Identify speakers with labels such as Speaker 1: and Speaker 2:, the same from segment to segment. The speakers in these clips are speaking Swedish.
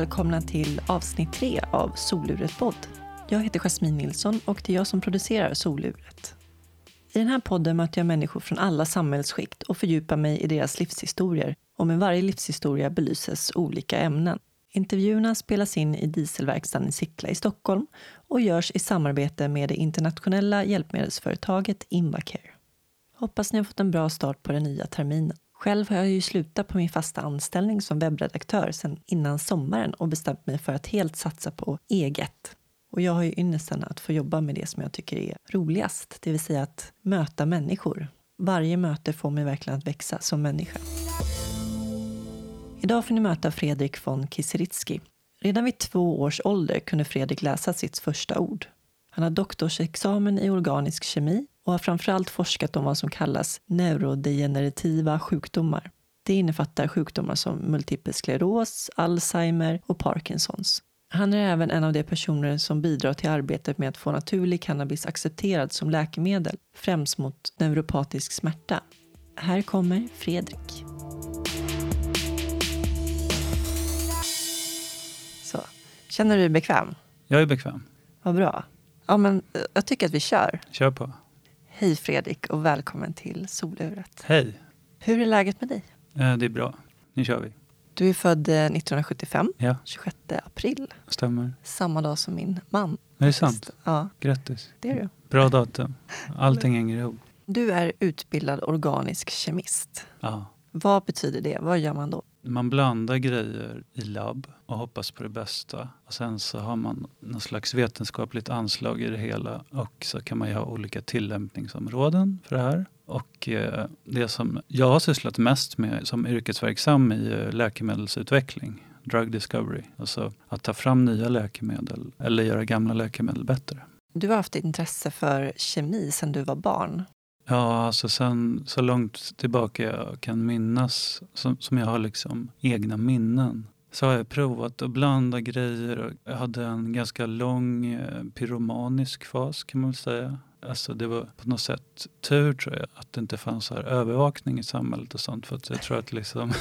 Speaker 1: Välkomna till avsnitt tre av Soluret podd. Jag heter Jasmine Nilsson och det är jag som producerar Soluret. I den här podden möter jag människor från alla samhällsskikt och fördjupar mig i deras livshistorier. Och med varje livshistoria belyses olika ämnen. Intervjuerna spelas in i dieselverkstaden i Sickla i Stockholm och görs i samarbete med det internationella hjälpmedelsföretaget Invacare. Hoppas ni har fått en bra start på den nya terminen. Själv har jag ju slutat på min fasta anställning som webbredaktör sedan innan sommaren och bestämt mig för att helt satsa på eget. Och jag har ju ynnesten att få jobba med det som jag tycker är roligast, det vill säga att möta människor. Varje möte får mig verkligen att växa som människa. Idag får ni möta Fredrik von Kiseritski. Redan vid två års ålder kunde Fredrik läsa sitt första ord. Han har doktorsexamen i organisk kemi och har framförallt forskat om vad som kallas neurodegenerativa sjukdomar. Det innefattar sjukdomar som multipel skleros, Alzheimer och Parkinsons. Han är även en av de personer som bidrar till arbetet med att få naturlig cannabis accepterad som läkemedel, främst mot neuropatisk smärta. Här kommer Fredrik. Så, känner du dig bekväm?
Speaker 2: Jag är bekväm.
Speaker 1: Vad bra. Ja, men eh, jag tycker att vi kör.
Speaker 2: Kör på.
Speaker 1: Hej Fredrik och välkommen till Soluret.
Speaker 2: Hej.
Speaker 1: Hur är läget med dig?
Speaker 2: Eh, Det är bra. Nu kör vi.
Speaker 1: Du är född eh, 1975,
Speaker 2: Ja,
Speaker 1: 26 april,
Speaker 2: stämmer.
Speaker 1: samma dag som min man.
Speaker 2: Är det sant?
Speaker 1: Ja,
Speaker 2: Grattis.
Speaker 1: det är du.
Speaker 2: Bra datum. Allting hänger ihop.
Speaker 1: Du är utbildad organisk kemist.
Speaker 2: Ja.
Speaker 1: Vad betyder det? Vad gör man då?
Speaker 2: Man blandar grejer i labb och hoppas på det bästa. Och sen så har man någon slags vetenskapligt anslag i det hela. Och så kan man ju ha olika tillämpningsområden för det här. Och eh, det som jag har sysslat mest med som yrkesverksam i eh, läkemedelsutveckling, drug discovery. Alltså att ta fram nya läkemedel eller göra gamla läkemedel bättre.
Speaker 1: Du har haft intresse för kemi sedan du var barn.
Speaker 2: Ja, alltså sen så långt tillbaka jag kan minnas, som, som jag har liksom egna minnen, så har jag provat att blanda grejer. Och jag hade en ganska lång eh, pyromanisk fas kan man väl säga. Alltså det var på något sätt tur tror jag att det inte fanns så här övervakning i samhället och sånt. För att jag tror att liksom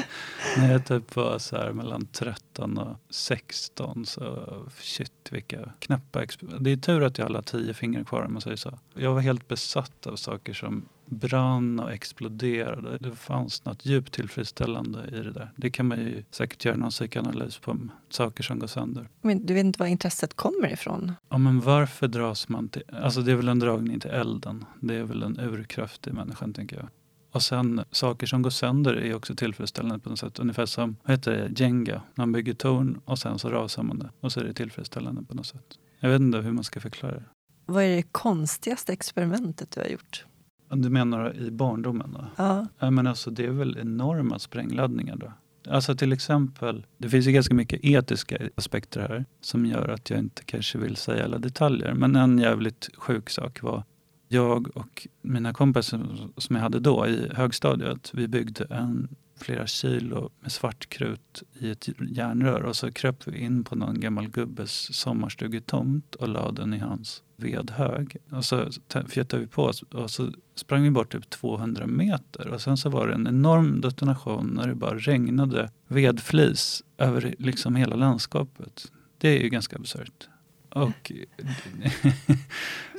Speaker 2: när jag typ var så här mellan 13 och 16 så shit vilka knäppa Det är tur att jag har alla tio fingrar kvar om man säger så. Jag var helt besatt av saker som brann och exploderade. Det fanns något djupt tillfredsställande i det där. Det kan man ju säkert göra någon psykoanalys på saker som går sönder.
Speaker 1: Men du vet inte var intresset kommer ifrån?
Speaker 2: Ja, men varför dras man till... Alltså det är väl en dragning till elden. Det är väl en urkraft i människan, tänker jag. Och sen saker som går sönder är också tillfredsställande på något sätt. Ungefär som, vad heter det, Jenga. Man bygger torn och sen så rasar man det. Och så är det tillfredsställande på något sätt. Jag vet inte hur man ska förklara det.
Speaker 1: Vad är det konstigaste experimentet du har gjort?
Speaker 2: Du menar i barndomen då?
Speaker 1: Ja,
Speaker 2: Ja, men alltså det är väl enorma sprängladdningar då. Alltså till exempel, det finns ju ganska mycket etiska aspekter här som gör att jag inte kanske vill säga alla detaljer. Men en jävligt sjuk sak var jag och mina kompisar som jag hade då i högstadiet, vi byggde en flera kilo med svartkrut i ett järnrör och så kröp vi in på någon gammal gubbes sommarstugetomt och lade den i hans vedhög. Och så t- fjättade vi på oss och så sprang vi bort typ 200 meter och sen så var det en enorm detonation när det bara regnade vedflis över liksom hela landskapet. Det är ju ganska absurt. Och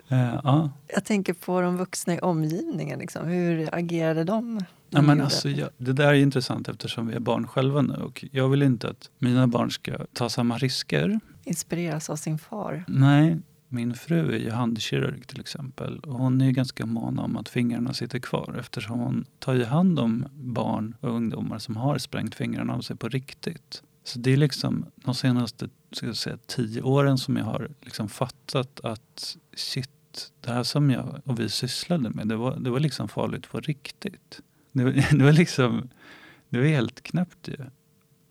Speaker 2: eh, ja,
Speaker 1: jag tänker på de vuxna i omgivningen. Liksom. Hur agerade de?
Speaker 2: Ja, men
Speaker 1: gjorde
Speaker 2: alltså, jag, det där är intressant eftersom vi är barn själva nu och jag vill inte att mina barn ska ta samma risker.
Speaker 1: Inspireras av sin far.
Speaker 2: Nej, min fru är ju handkirurg till exempel och hon är ju ganska mån om att fingrarna sitter kvar eftersom hon tar ju hand om barn och ungdomar som har sprängt fingrarna av sig på riktigt. Så det är liksom de senaste ska jag säga, tio åren som jag har liksom fattat att shit, det här som jag och vi sysslade med, det var, det var liksom farligt på riktigt. Det var, det var liksom, det var helt knäppt ju.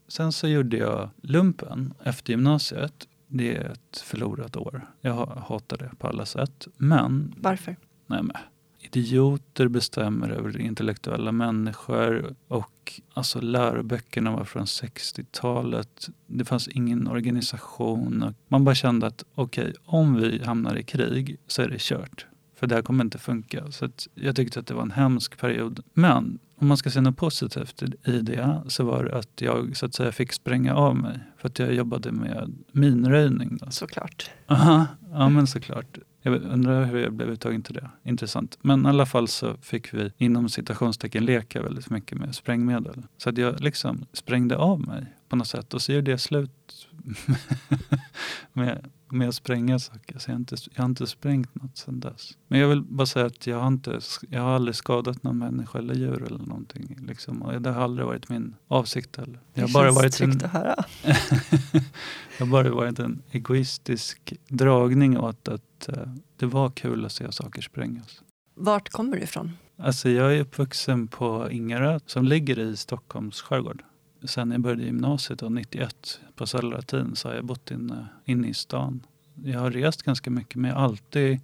Speaker 2: Sen så gjorde jag lumpen efter gymnasiet. Det är ett förlorat år. Jag ha- hatar det på alla sätt. Men,
Speaker 1: Varför?
Speaker 2: nej men, idioter bestämmer över intellektuella människor och alltså läroböckerna var från 60-talet. Det fanns ingen organisation. Man bara kände att okej, om vi hamnar i krig så är det kört. För det här kommer inte funka. Så jag tyckte att det var en hemsk period. Men om man ska se något positivt i det så var det att jag så att säga fick spränga av mig. För att jag jobbade med minröjning. Då.
Speaker 1: Såklart.
Speaker 2: Aha, ja men såklart. Jag undrar hur jag blev uttagen till det. Intressant. Men i alla fall så fick vi inom citationstecken leka väldigt mycket med sprängmedel. Så att jag liksom sprängde av mig på något sätt. Och så gjorde jag slut med, med att spränga saker. Så jag, har inte, jag har inte sprängt något sedan dess. Men jag vill bara säga att jag har, inte, jag har aldrig skadat någon människa eller djur eller någonting. Liksom. Och det har aldrig varit min avsikt heller.
Speaker 1: Det har bara varit tryggt en, att höra.
Speaker 2: det har bara varit en egoistisk dragning åt att uh, det var kul att se saker sprängas.
Speaker 1: Vart kommer du ifrån?
Speaker 2: Alltså jag är uppvuxen på Ingarö som ligger i Stockholms skärgård. Sen jag började gymnasiet och 91 på Södra Latin så har jag bott inne, inne i stan. Jag har rest ganska mycket men jag har alltid,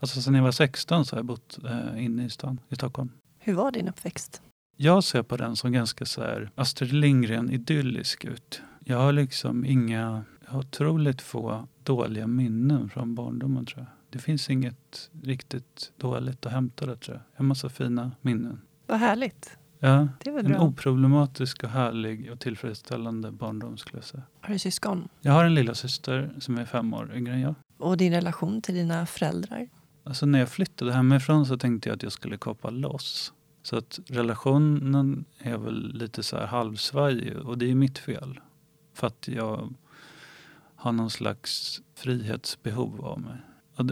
Speaker 2: alltså sen jag var 16 så har jag bott eh, inne i stan i Stockholm.
Speaker 1: Hur var din uppväxt?
Speaker 2: Jag ser på den som ganska så här Astrid Lindgren idyllisk ut. Jag har liksom inga, jag har otroligt få dåliga minnen från barndomen tror jag. Det finns inget riktigt dåligt att hämta där tror jag. Jag har massa fina minnen.
Speaker 1: Vad härligt.
Speaker 2: Ja, en bra. oproblematisk och härlig och tillfredsställande barndom skulle jag säga.
Speaker 1: Har du syskon?
Speaker 2: Jag har en lilla syster som är fem år yngre än jag.
Speaker 1: Och din relation till dina föräldrar?
Speaker 2: Alltså när jag flyttade hemifrån så tänkte jag att jag skulle kapa loss. Så att relationen är väl lite så här halvsvajig och det är mitt fel. För att jag har någon slags frihetsbehov av mig.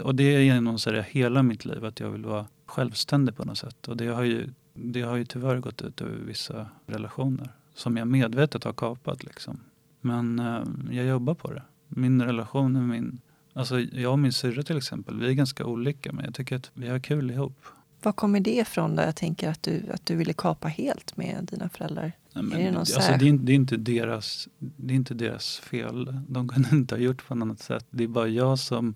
Speaker 2: Och det är genom hela mitt liv att jag vill vara självständig på något sätt. Och det har ju det har ju tyvärr gått ut över vissa relationer som jag medvetet har kapat. Liksom. Men eh, jag jobbar på det. Min relation med min... Alltså jag och min syrra till exempel, vi är ganska olika men jag tycker att vi har kul ihop.
Speaker 1: Var kommer det ifrån då? Jag tänker att du, att du ville kapa helt med dina föräldrar.
Speaker 2: Nej, men, är det, alltså, det, är, det, är, inte deras, det är inte deras fel. De kunde inte ha gjort på något annat sätt. Det är bara jag som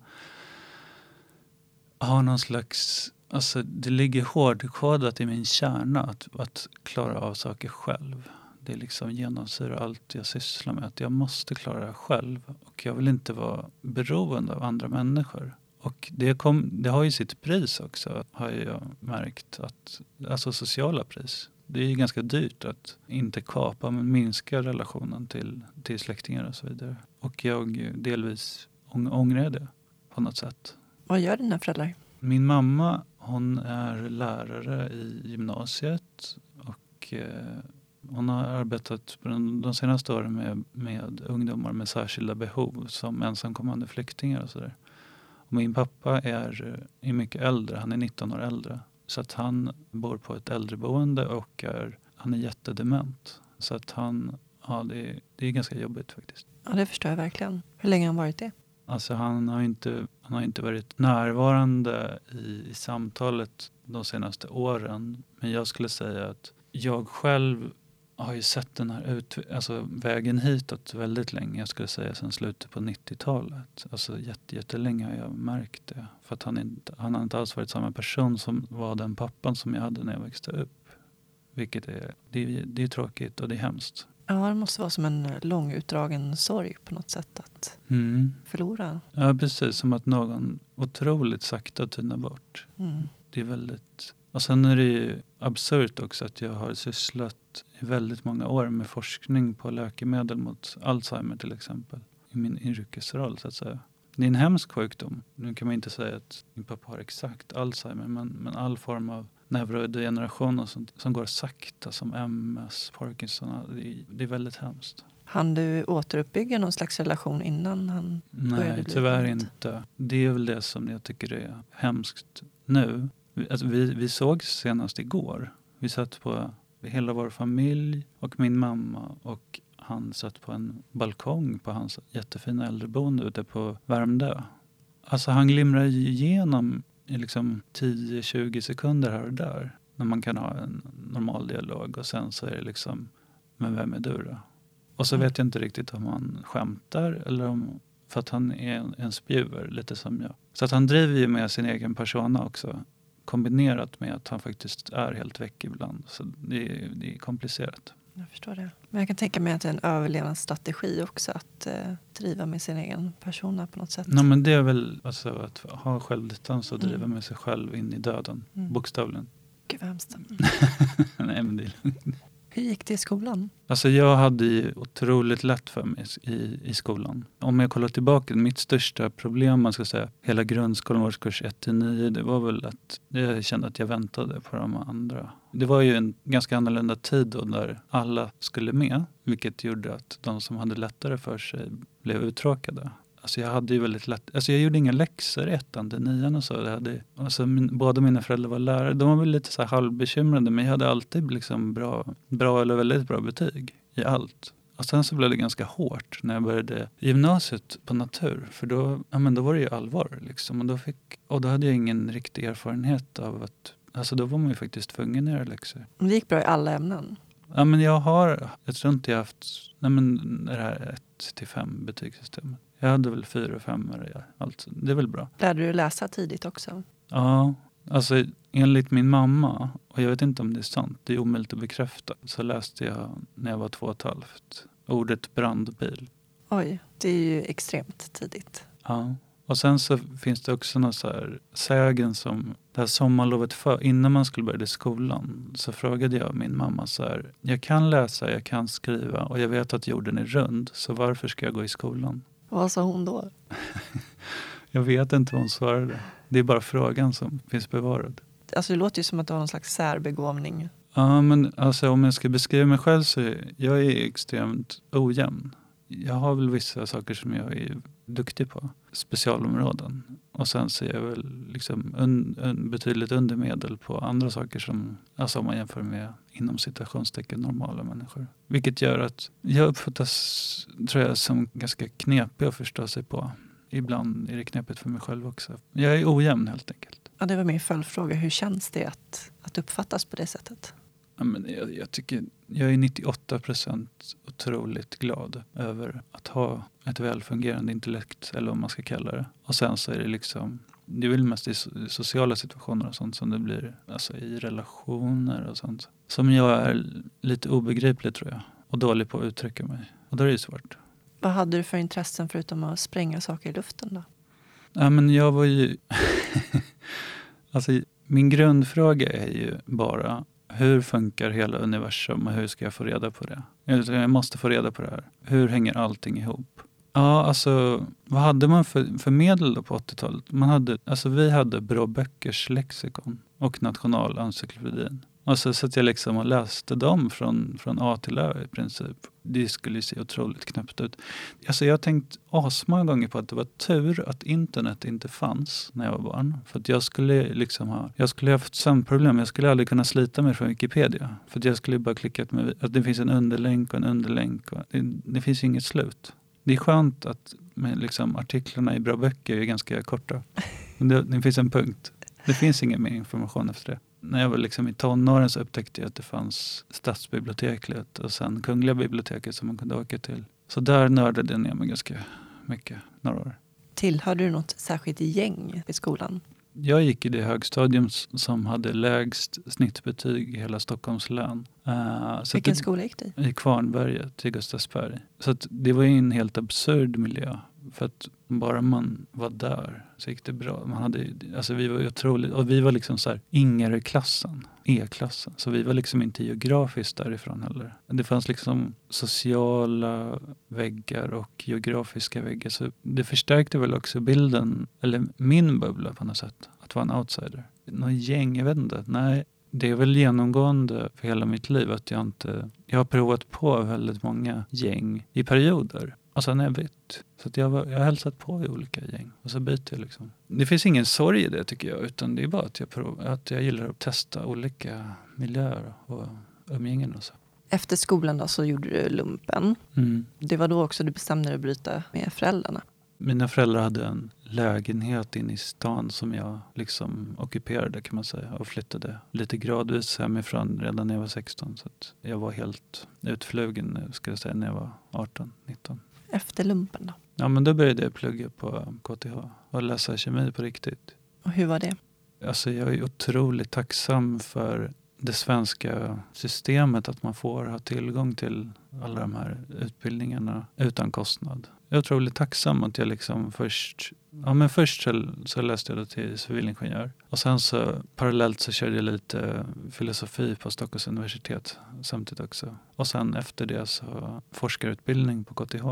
Speaker 2: har någon slags Alltså, det ligger hårdkodat i min kärna att, att klara av saker själv. Det liksom genomsyrar allt jag sysslar med. Att jag måste klara det själv. Och jag vill inte vara beroende av andra människor. Och det, kom, det har ju sitt pris också, har jag märkt. Att, alltså sociala pris. Det är ju ganska dyrt att inte kapa men minska relationen till, till släktingar och så vidare. Och jag delvis ångrar det på något sätt.
Speaker 1: Vad gör dina föräldrar?
Speaker 2: Min mamma hon är lärare i gymnasiet och eh, hon har arbetat de senaste åren med, med ungdomar med särskilda behov som ensamkommande flyktingar och sådär. Min pappa är, eh, är mycket äldre, han är 19 år äldre. Så att han bor på ett äldreboende och är, han är jättedement. Så att han, ja det, det är ganska jobbigt faktiskt.
Speaker 1: Ja det förstår jag verkligen. Hur länge har han varit det?
Speaker 2: Alltså han har inte, han har inte varit närvarande i, i samtalet de senaste åren. Men jag skulle säga att jag själv har ju sett den här ut, alltså vägen hitåt väldigt länge. Jag skulle säga sedan slutet på 90-talet. Alltså jätte, jättelänge har jag märkt det. För att han, inte, han har inte alls varit samma person som var den pappan som jag hade när jag växte upp. Vilket är, det, det är tråkigt och det är hemskt.
Speaker 1: Ja, det måste vara som en lång utdragen sorg på något sätt att mm. förlora.
Speaker 2: Ja, precis. Som att någon otroligt sakta tynar bort. Mm. Det är väldigt... Och sen är det ju absurt också att jag har sysslat i väldigt många år med forskning på läkemedel mot Alzheimer till exempel. I min yrkesroll så att säga. Det är en hemsk sjukdom. Nu kan man inte säga att min pappa har exakt Alzheimer men, men all form av neurodegeneration och sånt som går sakta som MS, Parkinson. Det är, det är väldigt hemskt.
Speaker 1: Han du återuppbygga någon slags relation innan han
Speaker 2: Nej,
Speaker 1: började
Speaker 2: bli tyvärr inte. inte. Det är väl det som jag tycker är hemskt nu. Alltså, vi, vi såg senast igår. Vi satt på hela vår familj och min mamma och han satt på en balkong på hans jättefina äldreboende ute på Värmdö. Alltså han glimrar igenom liksom 10-20 sekunder här och där. När man kan ha en normal dialog och sen så är det liksom, men vem är du då? Och så mm. vet jag inte riktigt om han skämtar eller om, för att han är en, en spjuver lite som jag. Så att han driver ju med sin egen persona också. Kombinerat med att han faktiskt är helt väck ibland. Så det är, det är komplicerat.
Speaker 1: Jag förstår det. Men jag kan tänka mig att det är en överlevnadsstrategi också att eh, driva med sin egen persona på något sätt.
Speaker 2: Nej, men det är väl alltså, att ha självdistans och driva mm. med sig själv in i döden, mm. bokstavligen.
Speaker 1: Gud vad hemskt.
Speaker 2: Nej, men det är lugnt.
Speaker 1: Hur gick det i skolan?
Speaker 2: Alltså jag hade ju otroligt lätt för mig i, i skolan. Om jag kollar tillbaka, mitt största problem, man ska säga, hela grundskolan, årskurs 1 till 9, det var väl att jag kände att jag väntade på de andra. Det var ju en ganska annorlunda tid då när alla skulle med, vilket gjorde att de som hade lättare för sig blev uttråkade. Alltså jag hade ju väldigt lätt, alltså jag gjorde inga läxor i ettan till nian och så. Jag hade, alltså min, båda mina föräldrar var lärare. De var väl lite så här halvbekymrade men jag hade alltid liksom bra, bra eller väldigt bra betyg i allt. Och sen så blev det ganska hårt när jag började gymnasiet på natur. För då, ja, men då var det ju allvar. Liksom. Och, då fick, och då hade jag ingen riktig erfarenhet av att... Alltså då var man ju faktiskt tvungen att göra läxor.
Speaker 1: Det gick bra i alla ämnen?
Speaker 2: Ja, men jag har, jag tror inte jag haft nej, men det här 1 till 5 betygssystemet. Jag hade väl fyra och femmor. Alltså, det är väl bra.
Speaker 1: Lärde du läsa tidigt också?
Speaker 2: Ja, alltså enligt min mamma, och jag vet inte om det är sant, det är omöjligt att bekräfta, så läste jag när jag var två och ett halvt ordet brandbil.
Speaker 1: Oj, det är ju extremt tidigt.
Speaker 2: Ja. Och sen så finns det också några så här sägen som det här sommarlovet för, innan man skulle börja i skolan så frågade jag min mamma så här. Jag kan läsa, jag kan skriva och jag vet att jorden är rund så varför ska jag gå i skolan?
Speaker 1: Vad sa hon då?
Speaker 2: jag vet inte vad hon svarade. Det är bara frågan som finns bevarad.
Speaker 1: Alltså det låter ju som att du har någon slags särbegåvning.
Speaker 2: Ja, men alltså om jag ska beskriva mig själv så är jag är extremt ojämn. Jag har väl vissa saker som jag är duktig på, specialområden. Och sen så är jag väl liksom un, un, betydligt undermedel på andra saker som, alltså om man jämför med inom citationstecken normala människor. Vilket gör att jag uppfattas, tror jag, som ganska knepig att förstå sig på. Ibland är det knepigt för mig själv också. Jag är ojämn helt enkelt.
Speaker 1: Ja, det var min följdfråga. Hur känns det att, att uppfattas på det sättet?
Speaker 2: Ja, men jag, jag, tycker, jag är 98 procent otroligt glad över att ha ett välfungerande intellekt, eller vad man ska kalla det. Och sen så är det liksom, det är väl mest i sociala situationer och sånt som det blir, alltså i relationer och sånt. Som jag är lite obegriplig tror jag, och dålig på att uttrycka mig. Och då är det svårt.
Speaker 1: Vad hade du för intressen förutom att spränga saker i luften då?
Speaker 2: Ja, men jag var ju... alltså, min grundfråga är ju bara hur funkar hela universum och hur ska jag få reda på det? Jag måste få reda på det här. Hur hänger allting ihop? Ja, alltså vad hade man för, för medel då på 80-talet? Man hade, alltså vi hade Bra Böckers lexikon och Nationalencyklopedin. Och så satt jag liksom och läste dem från, från A till Ö i princip. Det skulle ju se otroligt knäppt ut. Alltså jag har tänkt asmånga gånger på att det var tur att internet inte fanns när jag var barn. För att jag skulle liksom ha, jag skulle haft sömnproblem. Jag skulle aldrig kunna slita mig från Wikipedia. För att jag skulle bara klickat med att det finns en underlänk och en underlänk. Och det, det finns inget slut. Det är skönt att med liksom, artiklarna i bra böcker är ganska korta. Men det, det finns en punkt. Det finns ingen mer information efter det när jag var liksom i tonåren så upptäckte jag att det fanns stadsbiblioteket och sen Kungliga biblioteket som man kunde åka till. Så där nördade jag ner mig ganska mycket några år.
Speaker 1: Tillhörde du något särskilt gäng i skolan?
Speaker 2: Jag gick i det högstadium som hade lägst snittbetyg i hela Stockholms län.
Speaker 1: Uh, Vilken
Speaker 2: det,
Speaker 1: skola gick du
Speaker 2: i? I Kvarnberget i Gustavsberg. Så det var en helt absurd miljö. För att bara man var där så gick det bra. Man hade, alltså vi var otroligt, och vi var liksom så här Ingarö-klassen, E-klassen. Så vi var liksom inte geografiskt därifrån heller. Det fanns liksom sociala väggar och geografiska väggar. Så det förstärkte väl också bilden, eller min bubbla på något sätt. Att vara en outsider. Någon gäng, jag vet inte. Nej, det är väl genomgående för hela mitt liv att jag inte... Jag har provat på väldigt många gäng i perioder. Och sen har jag bytt. Så jag, var, jag har hälsat på i olika gäng. Och så byter jag liksom. Det finns ingen sorg i det tycker jag. Utan det är bara att jag, prov, att jag gillar att testa olika miljöer och umgängen och så.
Speaker 1: Efter skolan då så gjorde du lumpen. Mm. Det var då också du bestämde dig att bryta med föräldrarna.
Speaker 2: Mina föräldrar hade en lägenhet inne i stan som jag liksom ockuperade kan man säga och flyttade lite gradvis hemifrån redan när jag var 16. Så jag var helt utflugen ska jag säga, när jag var 18, 19.
Speaker 1: Efter lumpen då?
Speaker 2: Ja, men då började jag plugga på KTH och läsa kemi på riktigt.
Speaker 1: Och hur var det?
Speaker 2: Alltså jag är otroligt tacksam för det svenska systemet att man får ha tillgång till alla de här utbildningarna utan kostnad. Jag är otroligt tacksam att jag liksom först, ja men först så, så läste jag då till civilingenjör och sen så parallellt så körde jag lite filosofi på Stockholms universitet samtidigt också. Och sen efter det så forskarutbildning på KTH.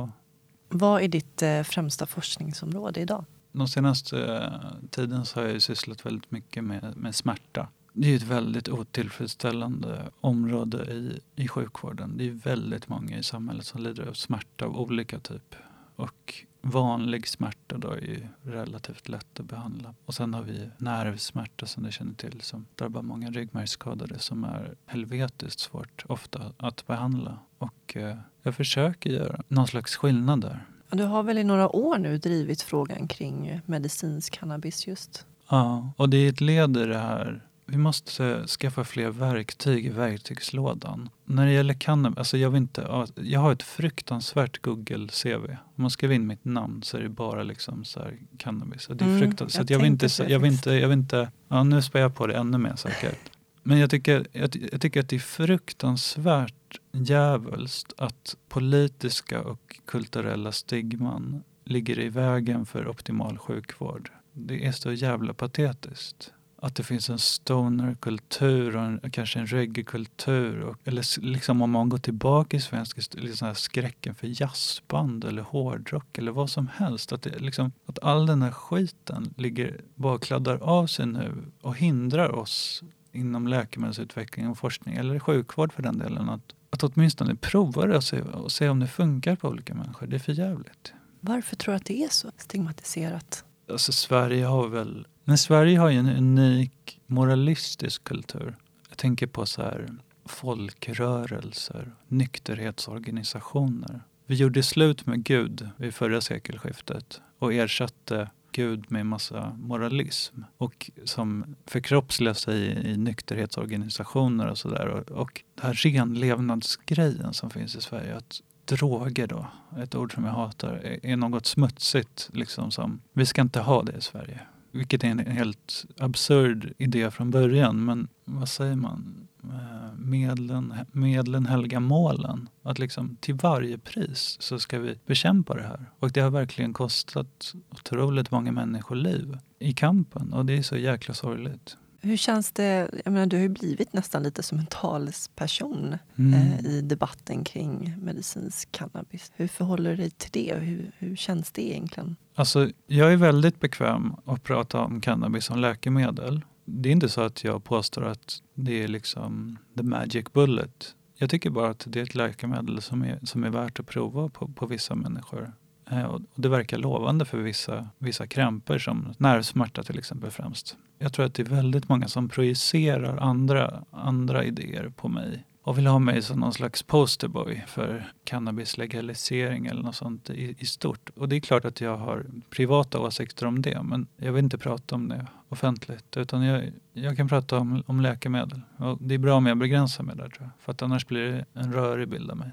Speaker 1: Vad är ditt eh, främsta forskningsområde idag?
Speaker 2: De senaste eh, tiden så har jag sysslat väldigt mycket med, med smärta. Det är ett väldigt otillfredsställande område i, i sjukvården. Det är väldigt många i samhället som lider av smärta av olika typ. Och vanlig smärta då är ju relativt lätt att behandla. Och sen har vi nervsmärta som du känner till som drabbar många ryggmärgsskadade som är helvetiskt svårt ofta att behandla. Och eh, jag försöker göra någon slags skillnad där.
Speaker 1: Du har väl i några år nu drivit frågan kring medicinsk cannabis just?
Speaker 2: Ja, och det är ett led i det här vi måste skaffa fler verktyg i verktygslådan. När det gäller cannabis, alltså jag, vill inte, jag har ett fruktansvärt Google-CV. Om man skriver in mitt namn så är det bara liksom så cannabis. Det är mm, fruktansvärt. Jag, jag, vill inte, jag, vill inte, jag vill inte, ja nu spär jag på det ännu mer säkert. Men jag tycker, jag, jag tycker att det är fruktansvärt djävulskt att politiska och kulturella stigman ligger i vägen för optimal sjukvård. Det är så jävla patetiskt att det finns en stonerkultur och en, kanske en reggaekultur. eller liksom om man går tillbaka i svensk liksom skräcken för jazzband eller hårdrock eller vad som helst. Att, det, liksom, att all den här skiten ligger, bara kladdar av sig nu och hindrar oss inom läkemedelsutveckling och forskning, eller sjukvård för den delen, att, att åtminstone prova det och se, och se om det funkar på olika människor. Det är för jävligt.
Speaker 1: Varför tror du att det är så stigmatiserat?
Speaker 2: Alltså Sverige har väl men Sverige har ju en unik moralistisk kultur. Jag tänker på så här folkrörelser, nykterhetsorganisationer. Vi gjorde slut med Gud vid förra sekelskiftet och ersatte Gud med massa moralism och som förkroppsligar sig i, i nykterhetsorganisationer och sådär. Och, och den här renlevnadsgrejen som finns i Sverige, att droger då, ett ord som jag hatar, är, är något smutsigt. Liksom som, vi ska inte ha det i Sverige. Vilket är en helt absurd idé från början. Men vad säger man? Eh, medlen, medlen helga målen. Att liksom till varje pris så ska vi bekämpa det här. Och det har verkligen kostat otroligt många människoliv i kampen. Och det är så jäkla sorgligt.
Speaker 1: Hur känns det? Jag menar, du har ju blivit nästan lite som en talesperson mm. eh, i debatten kring medicinsk cannabis. Hur förhåller du dig till det? Hur, hur känns det egentligen?
Speaker 2: Alltså, jag är väldigt bekväm att prata om cannabis som läkemedel. Det är inte så att jag påstår att det är liksom the magic bullet. Jag tycker bara att det är ett läkemedel som är, som är värt att prova på, på vissa människor. Eh, och det verkar lovande för vissa, vissa krämpor som nervsmärta till exempel främst. Jag tror att det är väldigt många som projicerar andra, andra idéer på mig och vill ha mig som någon slags posterboy för cannabislegalisering eller något sånt i, i, stort. Och det är klart att jag har privata åsikter om det men jag vill inte prata om det offentligt utan jag, jag kan prata om, om läkemedel. Och det är bra om jag begränsar mig där tror jag för att annars blir det en rörig bild av mig.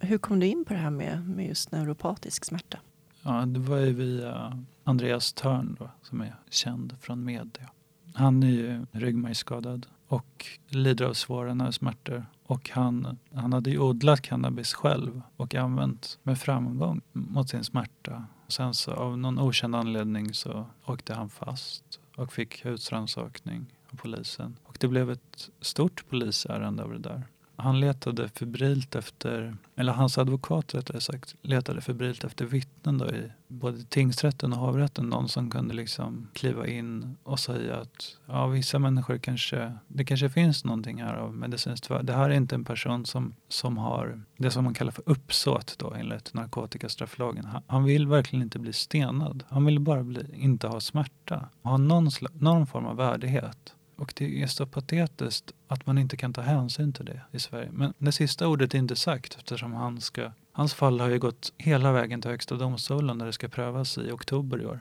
Speaker 1: Hur kom du in på det här med, med just neuropatisk smärta?
Speaker 2: Ja, det var ju via Andreas Törn då, som är känd från media. Han är ju ryggmärgsskadad och lider av svåra nervsmärtor. Och han, han hade ju odlat cannabis själv och använt med framgång mot sin smärta. Sen så av någon okänd anledning så åkte han fast och fick husrannsakning av polisen. Och det blev ett stort polisärende av det där. Han letade febrilt efter, eller hans advokat rättare sagt, letade febrilt efter vittnen då i både tingsrätten och hovrätten. Någon som kunde liksom kliva in och säga att ja, vissa människor kanske, det kanske finns någonting här av medicinskt Det här är inte en person som, som har det som man kallar för uppsåt då enligt narkotikastrafflagen. Han, han vill verkligen inte bli stenad. Han vill bara bli, inte ha smärta. Ha någon, någon form av värdighet. Och det är så patetiskt att man inte kan ta hänsyn till det i Sverige. Men det sista ordet är inte sagt eftersom han ska, hans fall har ju gått hela vägen till Högsta domstolen där det ska prövas i oktober i år.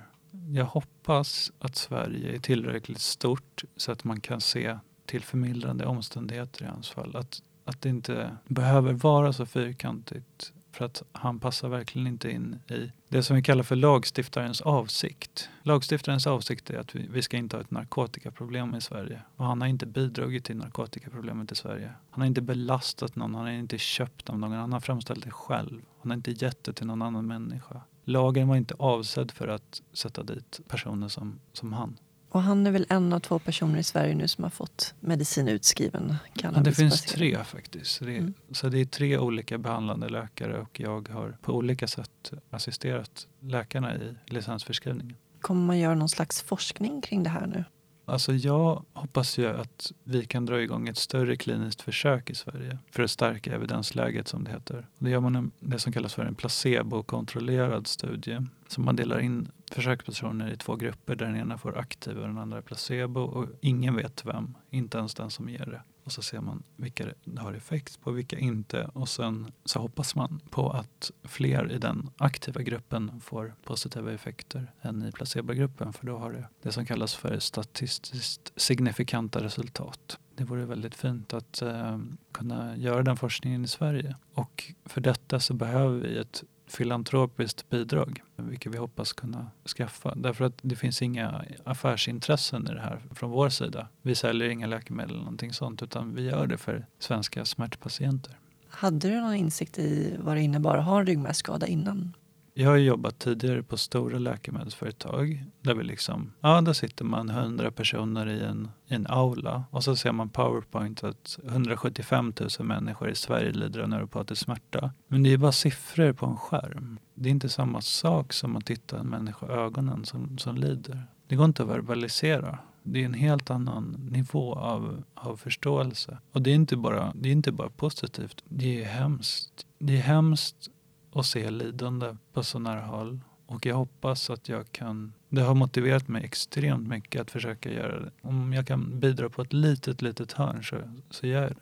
Speaker 2: Jag hoppas att Sverige är tillräckligt stort så att man kan se till förmildrande omständigheter i hans fall. Att, att det inte behöver vara så fyrkantigt för att han passar verkligen inte in i det som vi kallar för lagstiftarens avsikt. Lagstiftarens avsikt är att vi, vi ska inte ha ett narkotikaproblem i Sverige. Och han har inte bidragit till narkotikaproblemet i Sverige. Han har inte belastat någon, han har inte köpt av någon, han har framställt det själv. Han har inte gett det till någon annan människa. Lagen var inte avsedd för att sätta dit personer som, som han.
Speaker 1: Och han är väl en av två personer i Sverige nu som har fått medicin utskriven?
Speaker 2: Ja, det finns tre faktiskt. Det är, mm. Så det är tre olika behandlande läkare och jag har på olika sätt assisterat läkarna i licensförskrivningen.
Speaker 1: Kommer man göra någon slags forskning kring det här nu?
Speaker 2: Alltså jag hoppas ju att vi kan dra igång ett större kliniskt försök i Sverige för att stärka evidensläget som det heter. Det gör man en, det som kallas för en placebokontrollerad studie. Så man delar in försökspersoner i två grupper där den ena får aktiv och den andra placebo och ingen vet vem, inte ens den som ger det. Och så ser man vilka det har effekt på, vilka inte. Och sen så hoppas man på att fler i den aktiva gruppen får positiva effekter än i placebogruppen. För då har det det som kallas för statistiskt signifikanta resultat. Det vore väldigt fint att eh, kunna göra den forskningen i Sverige. Och för detta så behöver vi ett filantropiskt bidrag, vilket vi hoppas kunna skaffa. Därför att det finns inga affärsintressen i det här från vår sida. Vi säljer inga läkemedel eller någonting sånt, utan vi gör det för svenska smärtpatienter.
Speaker 1: Hade du någon insikt i vad det innebar att ha en ryggmärgsskada innan?
Speaker 2: Jag har jobbat tidigare på stora läkemedelsföretag där vi liksom, ja där sitter man hundra personer i en, i en aula och så ser man powerpoint att 175 000 människor i Sverige lider av neuropatisk smärta. Men det är bara siffror på en skärm. Det är inte samma sak som att titta en människa i ögonen som, som lider. Det går inte att verbalisera. Det är en helt annan nivå av, av förståelse. Och det är, inte bara, det är inte bara positivt, det är hemskt. Det är hemskt och se lidande på så nära håll. Och jag hoppas att jag kan, det har motiverat mig extremt mycket att försöka göra det. Om jag kan bidra på ett litet, litet hörn så, så gör jag det.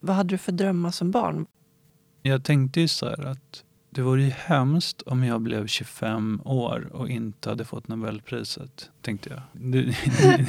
Speaker 1: Vad hade du för drömmar som barn?
Speaker 2: Jag tänkte ju så här att det vore ju hemskt om jag blev 25 år och inte hade fått Nobelpriset, tänkte jag.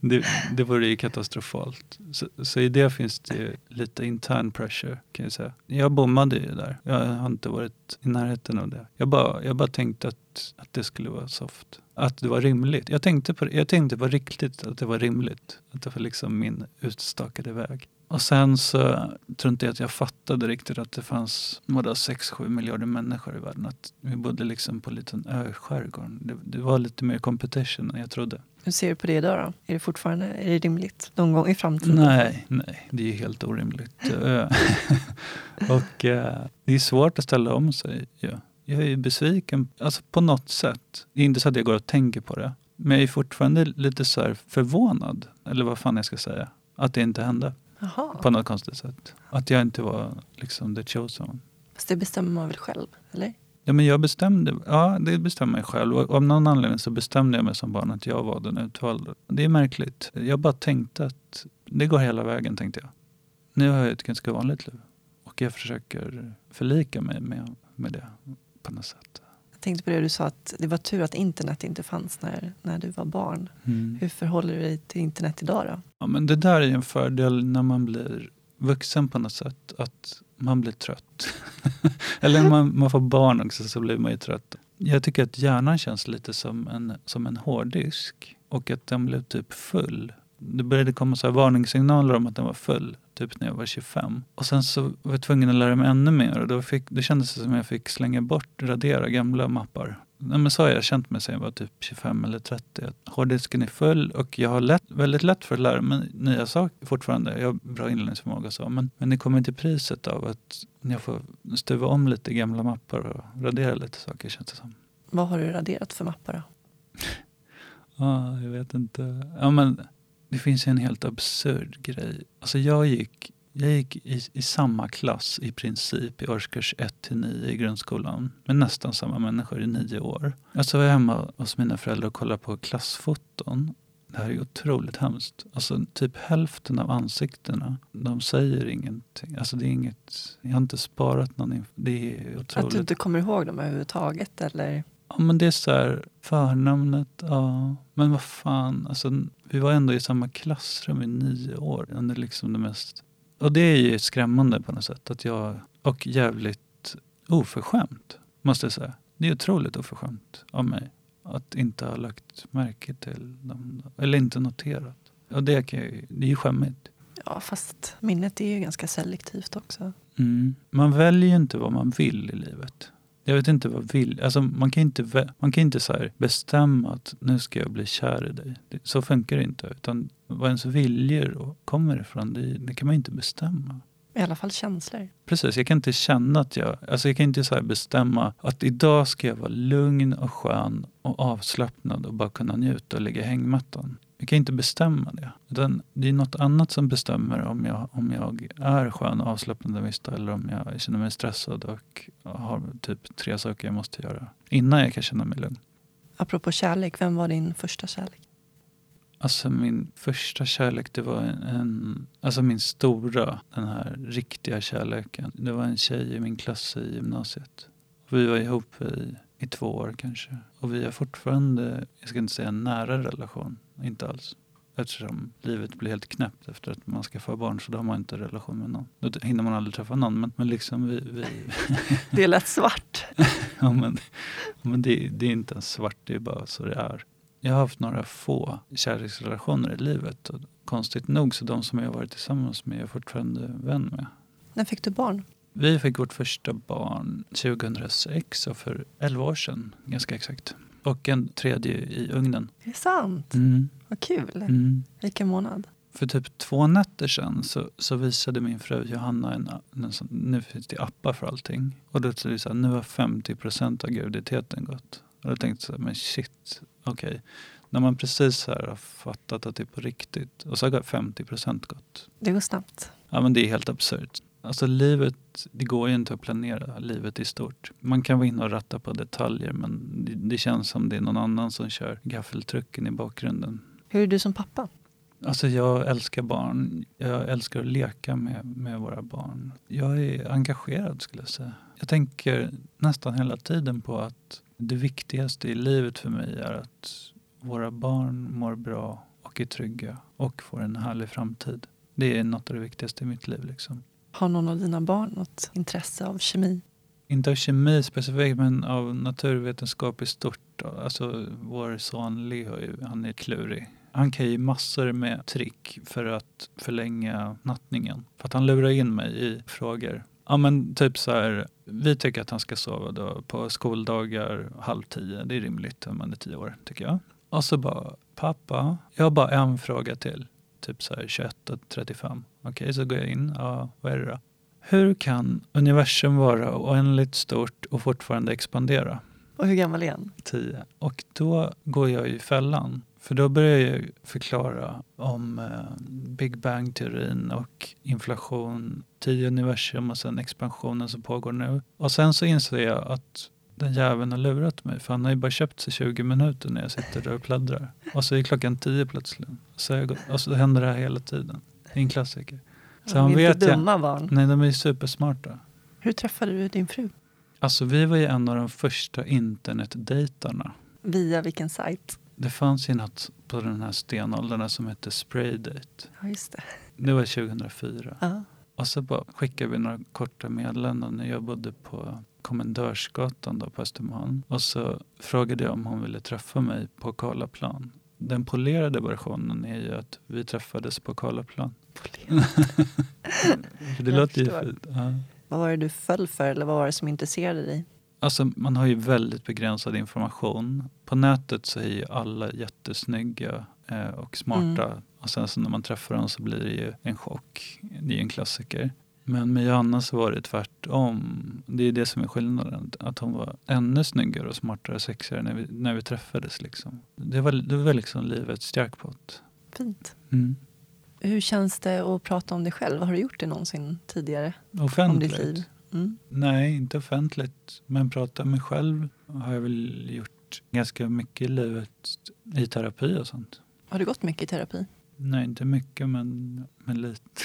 Speaker 2: Det, det, vore ju katastrofalt. Så, så, i det finns det lite intern pressure kan jag säga. Jag bommade ju där. Jag har inte varit i närheten av det. Jag bara, jag bara tänkte att, att det skulle vara soft. Att det var rimligt. Jag tänkte på, jag tänkte på riktigt att det var rimligt. Att det var liksom min utstakade väg. Och sen så tror inte jag att jag fattade riktigt att det fanns 6-7 miljarder människor i världen. Att vi bodde liksom på en liten ö i skärgården. Det, det, var lite mer competition än jag trodde.
Speaker 1: Hur ser du på det idag då? Är det fortfarande är det rimligt någon gång i framtiden?
Speaker 2: Nej, nej det är helt orimligt. och uh, det är svårt att ställa om sig. Ja. Jag är besviken, alltså på något sätt. Det är inte så att jag går och tänker på det. Men jag är fortfarande lite så förvånad, eller vad fan jag ska säga, att det inte hände. Aha. På något konstigt sätt. Att jag inte var liksom the chosen.
Speaker 1: Fast det bestämmer man väl själv? Eller?
Speaker 2: Ja, men jag bestämde, ja, det bestämmer jag själv. Och av någon anledning så bestämde jag mig som barn att jag var den utvalda. Det är märkligt. Jag bara tänkte att det går hela vägen, tänkte jag. Nu har jag ett ganska vanligt liv. Och jag försöker förlika mig med, med det på något sätt.
Speaker 1: Jag tänkte på det du sa att det var tur att internet inte fanns när, när du var barn. Mm. Hur förhåller du dig till internet idag då?
Speaker 2: Ja, men det där är en fördel när man blir vuxen på något sätt. Att man blir trött. Eller när man, man får barn också så blir man ju trött. Jag tycker att hjärnan känns lite som en, som en hårddisk. Och att den blev typ full. Det började komma så varningssignaler om att den var full typ när jag var 25. Och sen så var jag tvungen att lära mig ännu mer och då, fick, då kändes det som att jag fick slänga bort, radera gamla mappar. Nej, men så har jag känt mig sedan jag var typ 25 eller 30. Hårddisken är full och jag har lätt, väldigt lätt för att lära mig nya saker fortfarande. Jag har bra inlärningsförmåga så. Men, men det kommer till priset av att jag får stuva om lite gamla mappar och radera lite saker känns det som.
Speaker 1: Vad har du raderat för mappar då?
Speaker 2: ah, jag vet inte. Ja, men det finns en helt absurd grej. Alltså jag gick, jag gick i, i samma klass i princip i årskurs 1 till 9 i grundskolan med nästan samma människor i nio år. Alltså var jag hemma hos mina föräldrar och kollade på klassfoton. Det här är otroligt hemskt. Alltså typ hälften av ansiktena, de säger ingenting. Alltså det är inget, jag har inte sparat någon Det är otroligt.
Speaker 1: Att du inte kommer ihåg dem överhuvudtaget eller?
Speaker 2: Ja men det är så här, förnamnet, ja. Men vad fan, alltså vi var ändå i samma klassrum i nio år. Under liksom det mest... Och det är ju skrämmande på något sätt. Att jag, och jävligt oförskämt, måste jag säga. Det är otroligt oförskämt av mig att inte ha lagt märke till dem. Eller inte noterat. Och det, kan jag, det är ju skämmigt.
Speaker 1: Ja, fast minnet är ju ganska selektivt också.
Speaker 2: Mm. Man väljer ju inte vad man vill i livet. Jag vet inte vad vill. Alltså man kan inte, man kan inte så bestämma att nu ska jag bli kär i dig. Så funkar det inte. Utan vad ens viljor kommer ifrån, det, det kan man inte bestämma.
Speaker 1: I alla fall känslor.
Speaker 2: Precis, jag kan inte känna att jag... Alltså jag kan inte så bestämma att idag ska jag vara lugn och skön och avslappnad och bara kunna njuta och ligga i hängmattan. Jag kan inte bestämma det. Utan det är något annat som bestämmer om jag, om jag är skön och avslappnad viss eller om jag känner mig stressad och har typ tre saker jag måste göra innan jag kan känna mig lugn.
Speaker 1: Apropå kärlek, vem var din första kärlek?
Speaker 2: Alltså min första kärlek, det var en, alltså min stora, den här riktiga kärleken. Det var en tjej i min klass i gymnasiet. Vi var ihop i, i två år kanske. Och vi har fortfarande, jag ska inte säga en nära relation, inte alls. Eftersom livet blir helt knäppt efter att man skaffar barn så då har man inte relation med någon. Då hinner man aldrig träffa någon. Men, men liksom vi... vi
Speaker 1: det är lätt svart.
Speaker 2: ja men, men det, det är inte ens svart, det är bara så det är. Jag har haft några få kärleksrelationer i livet. Och konstigt nog så de som jag har varit tillsammans med är jag fortfarande vän med.
Speaker 1: När fick du barn?
Speaker 2: Vi fick vårt första barn 2006, och för 11 år sedan ganska exakt. Och en tredje i ugnen.
Speaker 1: Det är sant?
Speaker 2: Mm.
Speaker 1: Vad kul.
Speaker 2: Mm.
Speaker 1: Vilken månad?
Speaker 2: För typ två nätter sedan så, så visade min fru Johanna en, en sån, nu finns det appar för allting. Och då sa det nu har 50 procent av graviditeten gått. Och då tänkte jag, men shit, okej. Okay. När man precis här har fattat att det är på riktigt och så har 50 procent gått.
Speaker 1: Det går snabbt.
Speaker 2: Ja men det är helt absurt. Alltså livet, det går ju inte att planera livet i stort. Man kan vara inne och ratta på detaljer men det, det känns som det är någon annan som kör gaffeltrucken i bakgrunden.
Speaker 1: Hur är du som pappa?
Speaker 2: Alltså jag älskar barn. Jag älskar att leka med, med våra barn. Jag är engagerad skulle jag säga. Jag tänker nästan hela tiden på att det viktigaste i livet för mig är att våra barn mår bra och är trygga och får en härlig framtid. Det är något av det viktigaste i mitt liv. Liksom.
Speaker 1: Har någon av dina barn något intresse av kemi?
Speaker 2: Inte av kemi specifikt, men av naturvetenskap i stort. Alltså, vår son Leo, han är klurig. Han kan ju massor med trick för att förlänga nattningen. För att han lurar in mig i frågor. Ja men typ så här, vi tycker att han ska sova då på skoldagar halv tio. Det är rimligt om man är tio år tycker jag. Och så bara, pappa, jag har bara en fråga till. Typ så här 21.35. Okej, okay, så går jag in. Ja, vad är det då? Hur kan universum vara oändligt stort och fortfarande expandera?
Speaker 1: Och hur gammal är han?
Speaker 2: Tio. Och då går jag i fällan. För då börjar jag förklara om eh, Big Bang-teorin och inflation, tio universum och sen expansionen som pågår nu. Och sen så inser jag att den jäveln har lurat mig. För han har ju bara köpt sig 20 minuter när jag sitter där och pladdrar. Och så är klockan 10 plötsligt. Så jag, och så händer det här hela tiden. Det är en klassiker.
Speaker 1: Så de är inte dumma jag, barn.
Speaker 2: Nej, de är supersmarta.
Speaker 1: Hur träffade du din fru?
Speaker 2: Alltså vi var ju en av de första internetdejtarna.
Speaker 1: Via vilken sajt?
Speaker 2: Det fanns ju något på den här stenåldern som hette Spraydate.
Speaker 1: Ja, just det.
Speaker 2: Det var 2004.
Speaker 1: Ja.
Speaker 2: Och så bara skickade vi några korta meddelanden när jag bodde på Kommendörsgatan då på Östermalm. Och så frågade jag om hon ville träffa mig på Karlaplan. Den polerade versionen är ju att vi träffades på Karlaplan. det låter ju fint. Ja.
Speaker 1: Vad var det du föll för eller vad var det som intresserade dig?
Speaker 2: Alltså man har ju väldigt begränsad information. På nätet så är ju alla jättesnygga eh, och smarta. Mm. Och sen så när man träffar dem så blir det ju en chock. Det är en klassiker. Men med Johanna så var det tvärtom. Det är det som är skillnaden. Att hon var ännu snyggare och smartare och sexigare när vi, när vi träffades. Liksom. Det, var, det var liksom livets jackpot.
Speaker 1: Fint.
Speaker 2: Mm.
Speaker 1: Hur känns det att prata om dig själv? Har du gjort det någonsin tidigare?
Speaker 2: Offentligt?
Speaker 1: Om ditt liv? Mm.
Speaker 2: Nej, inte offentligt. Men prata med mig själv har jag väl gjort ganska mycket i livet i terapi och sånt.
Speaker 1: Har du gått mycket i terapi?
Speaker 2: Nej, inte mycket men, men lite.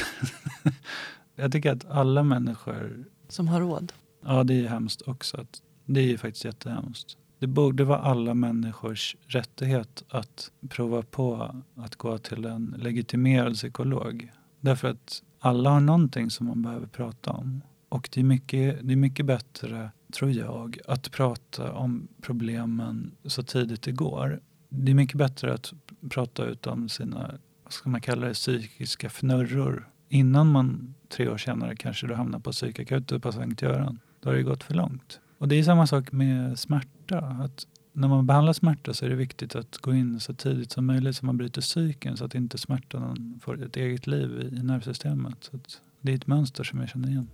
Speaker 2: jag tycker att alla människor...
Speaker 1: Som har råd?
Speaker 2: Ja, det är hemskt också. Det är faktiskt jättehemskt. Det borde vara alla människors rättighet att prova på att gå till en legitimerad psykolog. Därför att alla har någonting som man behöver prata om. Och det är, mycket, det är mycket bättre, tror jag, att prata om problemen så tidigt det går. Det är mycket bättre att prata ut om sina, vad ska man kalla det, psykiska fnurror innan man tre år senare kanske du hamnar på psykakuten på Sankt Göran. Då har det gått för långt. Och det är samma sak med smärta. Att när man behandlar smärta så är det viktigt att gå in så tidigt som möjligt så man bryter psyken så att inte smärtan får ett eget liv i nervsystemet. Så det är ett mönster som jag känner igen.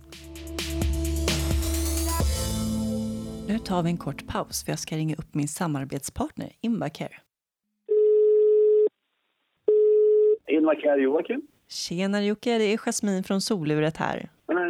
Speaker 1: Nu tar vi en kort paus för jag ska ringa upp min samarbetspartner Invacare.
Speaker 3: Invacare Joakim.
Speaker 1: Tjena Jocke, det är Jasmin från Soluret här.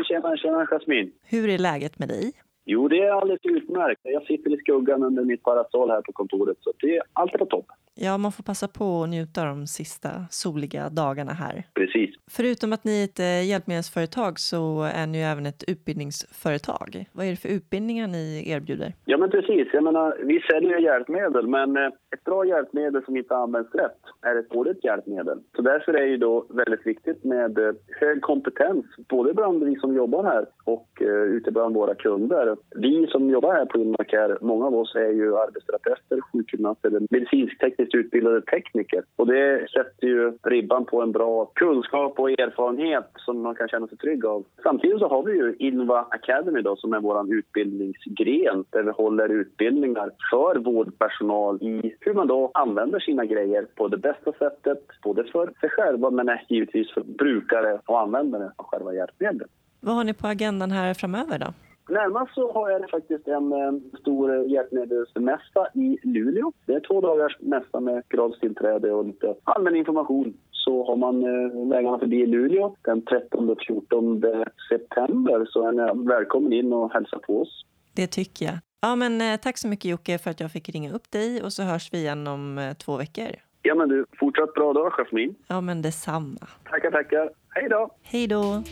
Speaker 3: Tjena, tjena Jasmin.
Speaker 1: Hur är läget med dig?
Speaker 3: Jo, det är alldeles utmärkt. Jag sitter i skuggan under mitt parasoll här på kontoret så det är allt på topp.
Speaker 1: Ja, man får passa på att njuta de sista soliga dagarna här.
Speaker 3: Precis.
Speaker 1: Förutom att ni är ett eh, hjälpmedelsföretag så är ni ju även ett utbildningsföretag. Vad är det för utbildningar ni erbjuder?
Speaker 3: Ja, men precis. Jag menar, vi säljer hjälpmedel, men eh, ett bra hjälpmedel som inte används rätt är ett dåligt hjälpmedel. Så därför är det ju då väldigt viktigt med eh, hög kompetens, både bland vi som jobbar här och ute bland våra kunder. Vi som jobbar här på Inmacare, många av oss är ju arbetsterapeuter, sjukgymnaster, medicinsk-tekniskt utbildade tekniker. Och det sätter ju ribban på en bra kunskap och erfarenhet som man kan känna sig trygg av. Samtidigt så har vi ju Inva Academy då, som är vår utbildningsgren där vi håller utbildningar för vårdpersonal i hur man då använder sina grejer på det bästa sättet, både för sig själva men givetvis för brukare och användare av själva hjälpmedlet.
Speaker 1: Vad har ni på agendan här framöver då?
Speaker 3: Närmast så har jag faktiskt en, en stor hjälpmedelsmässa i Luleå. Det är två dagars mässa med gradstillträde och lite allmän information. Så har man eh, vägarna förbi Luleå den 13 och 14 september så är ni välkommen in och hälsa på oss.
Speaker 1: Det tycker jag. Ja, men eh, tack så mycket Jocke för att jag fick ringa upp dig och så hörs vi igen om eh, två veckor.
Speaker 3: Ja, men du, fortsatt bra dag, Jasmin.
Speaker 1: Ja, men detsamma.
Speaker 3: Tackar, tackar. Hej då!
Speaker 1: Hej då!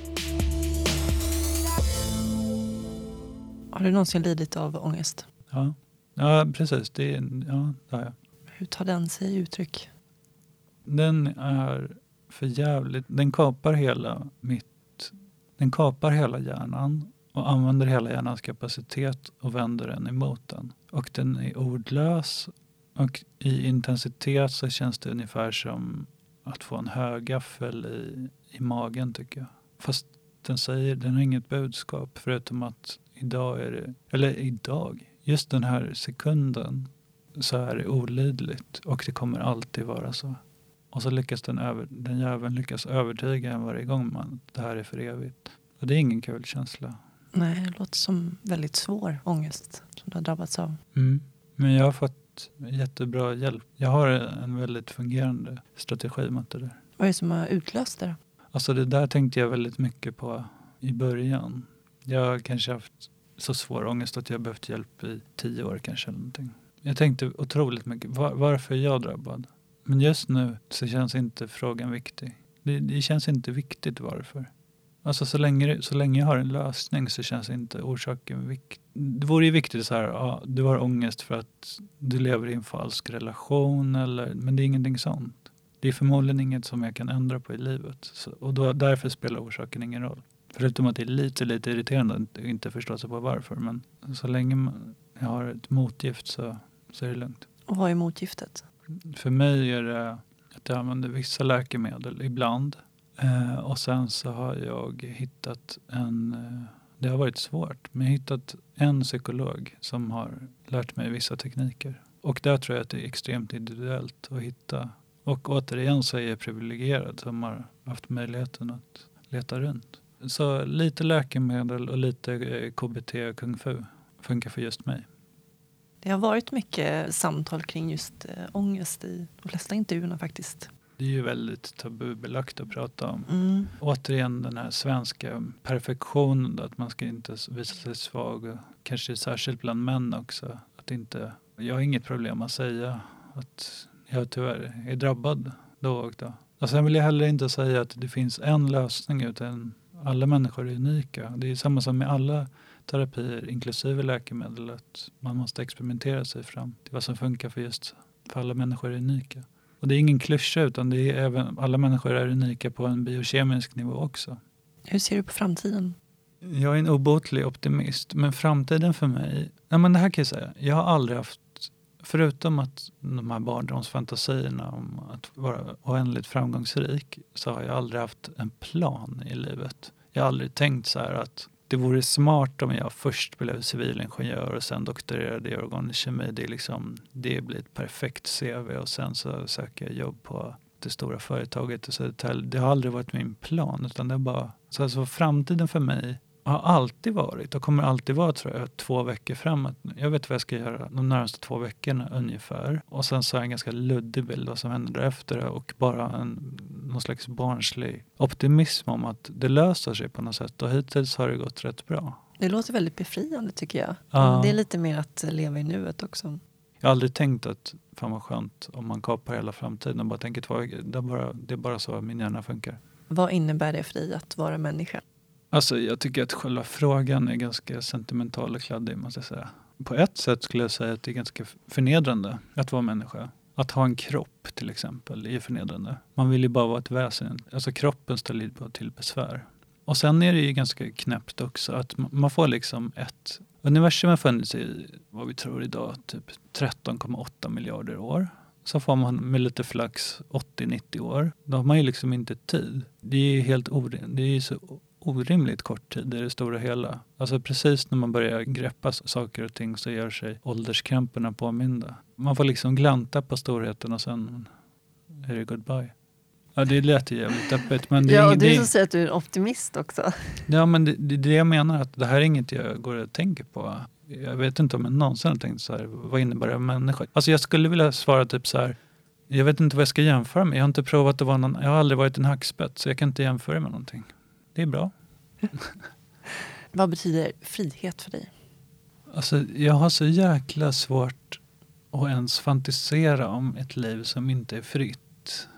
Speaker 1: Har du någonsin lidit av ångest?
Speaker 2: Ja, ja precis. Det, ja, det har jag.
Speaker 1: Hur tar den sig uttryck?
Speaker 2: Den är för jävligt. Den kapar hela mitt... Den kapar hela hjärnan och använder hela hjärnans kapacitet och vänder den emot den. Och den är ordlös och i intensitet så känns det ungefär som att få en högaffel i, i magen tycker jag. Fast den säger, den har inget budskap förutom att Idag är det, eller idag, just den här sekunden så är det olidligt och det kommer alltid vara så. Och så lyckas den, över, den jäveln lyckas övertyga en varje gång man det här är för evigt. Och det är ingen kul känsla.
Speaker 1: Nej, det låter som väldigt svår ångest som du har drabbats av.
Speaker 2: Mm. Men jag har fått jättebra hjälp. Jag har en väldigt fungerande strategi mot det där.
Speaker 1: Vad är det som har utlöst det?
Speaker 2: Alltså det där tänkte jag väldigt mycket på i början. Jag har kanske haft så svår ångest att jag behövt hjälp i tio år kanske. Eller någonting. Jag tänkte otroligt mycket, var, varför är jag drabbad? Men just nu så känns inte frågan viktig. Det, det känns inte viktigt varför. Alltså så länge, så länge jag har en lösning så känns inte orsaken viktig. Det vore ju viktigt så här, ja, du har ångest för att du lever i en falsk relation eller, men det är ingenting sånt. Det är förmodligen inget som jag kan ändra på i livet. Så, och då, därför spelar orsaken ingen roll. Förutom att det är lite, lite irriterande att inte förstå sig på varför. Men så länge jag har ett motgift så, så är det lugnt.
Speaker 1: Och vad är motgiftet?
Speaker 2: För mig är det att jag använder vissa läkemedel ibland. Eh, och sen så har jag hittat en, eh, det har varit svårt, men jag har hittat en psykolog som har lärt mig vissa tekniker. Och där tror jag att det är extremt individuellt att hitta. Och återigen så är jag privilegierad som har haft möjligheten att leta runt. Så lite läkemedel och lite eh, KBT och kung fu funkar för just mig.
Speaker 1: Det har varit mycket samtal kring just äh, ångest i de flesta intervjuerna faktiskt.
Speaker 2: Det är ju väldigt tabubelagt att prata om.
Speaker 1: Mm.
Speaker 2: Återigen den här svenska perfektionen, att man ska inte visa sig svag. Kanske särskilt bland män också. Att inte, jag har inget problem att säga att jag tyvärr är drabbad då och då. Och sen vill jag heller inte säga att det finns en lösning utan alla människor är unika. Det är samma som med alla terapier, inklusive läkemedel, att man måste experimentera sig fram till vad som funkar för just för alla människor är unika. Och det är ingen klyscha utan det är även, alla människor är unika på en biokemisk nivå också.
Speaker 1: Hur ser du på framtiden?
Speaker 2: Jag är en obotlig optimist, men framtiden för mig... Ja, men det här kan jag säga. Jag har aldrig haft, förutom att de här barndomsfantasierna om att vara oändligt framgångsrik, så har jag aldrig haft en plan i livet. Jag har aldrig tänkt så här att det vore smart om jag först blev civilingenjör och sen doktorerade i organisk kemi. Det, är liksom, det blir ett perfekt CV och sen så söker jag jobb på det stora företaget i Södertälje. Det har aldrig varit min plan. Utan det bara, så alltså framtiden för mig har alltid varit och kommer alltid vara tror jag, två veckor framåt. Jag vet vad jag ska göra de närmaste två veckorna ungefär. Och sen så har jag en ganska luddig bild vad som händer därefter och bara en, någon slags barnslig optimism om att det löser sig på något sätt. Och hittills har det gått rätt bra.
Speaker 1: Det låter väldigt befriande tycker jag.
Speaker 2: Ja.
Speaker 1: Det är lite mer att leva i nuet också.
Speaker 2: Jag har aldrig tänkt att fan vad skönt om man kapar hela framtiden och bara tänker två veckor. Det är bara, det är bara så min hjärna funkar.
Speaker 1: Vad innebär det för dig att vara människa?
Speaker 2: Alltså jag tycker att själva frågan är ganska sentimental och kladdig måste jag säga. På ett sätt skulle jag säga att det är ganska förnedrande att vara människa. Att ha en kropp till exempel är förnedrande. Man vill ju bara vara ett väsen. Alltså kroppen ställer bara till besvär. Och sen är det ju ganska knäppt också att man får liksom ett... Universum har funnits i, vad vi tror idag, typ 13,8 miljarder år. Så får man med lite flax 80-90 år. Då har man ju liksom inte tid. Det är ju helt orimligt. Det är ju så orimligt kort tid i det stora hela. Alltså precis när man börjar greppa saker och ting så gör sig ålderskramperna påminda. Man får liksom glanta på storheten och sen är det goodbye. Ja, det lät ju jävligt deppigt. Men det är
Speaker 1: ja, och du som säger att du är en optimist också.
Speaker 2: Ja, men det, det är det jag menar. att Det här är inget jag går och tänker på. Jag vet inte om jag någonsin har tänkt så här, vad innebär det människa? Alltså jag skulle vilja svara typ så här, jag vet inte vad jag ska jämföra med. Jag har inte provat att vara någon, jag har aldrig varit en hackspett så jag kan inte jämföra med någonting. Det är bra.
Speaker 1: Vad betyder frihet för dig?
Speaker 2: Alltså jag har så jäkla svårt att ens fantisera om ett liv som inte är fritt.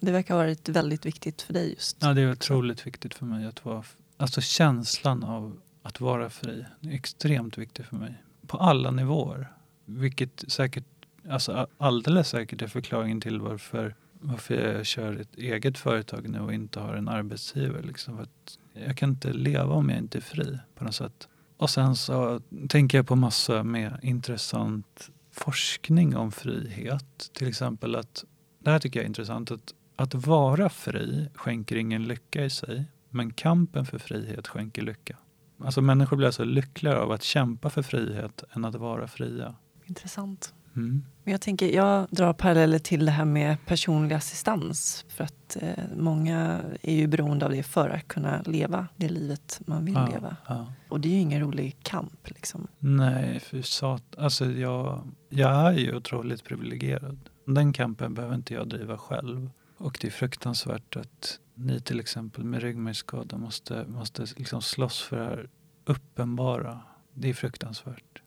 Speaker 1: Det verkar ha varit väldigt viktigt för dig just.
Speaker 2: Ja, det är otroligt viktigt för mig att vara... Alltså känslan av att vara fri är extremt viktig för mig. På alla nivåer. Vilket säkert, alltså alldeles säkert är förklaringen till varför, varför jag kör ett eget företag nu och inte har en arbetsgivare. Liksom. För att jag kan inte leva om jag inte är fri på något sätt. Och sen så tänker jag på massa med intressant forskning om frihet. Till exempel att, det här tycker jag är intressant, att att vara fri skänker ingen lycka i sig, men kampen för frihet skänker lycka. Alltså människor blir alltså lyckligare av att kämpa för frihet än att vara fria.
Speaker 1: Intressant.
Speaker 2: Mm.
Speaker 1: Men jag, tänker, jag drar paralleller till det här med personlig assistans. För att eh, många är ju beroende av det för att kunna leva det livet man vill
Speaker 2: Ja,
Speaker 1: leva.
Speaker 2: ja.
Speaker 1: Och det är ju ingen rolig kamp. Liksom.
Speaker 2: Nej, för sat. Alltså jag, jag är ju otroligt privilegierad. Den kampen behöver inte jag driva själv. Och det är fruktansvärt att ni till exempel med ryggmärgsskada måste, måste liksom slåss för det här uppenbara. Det är fruktansvärt.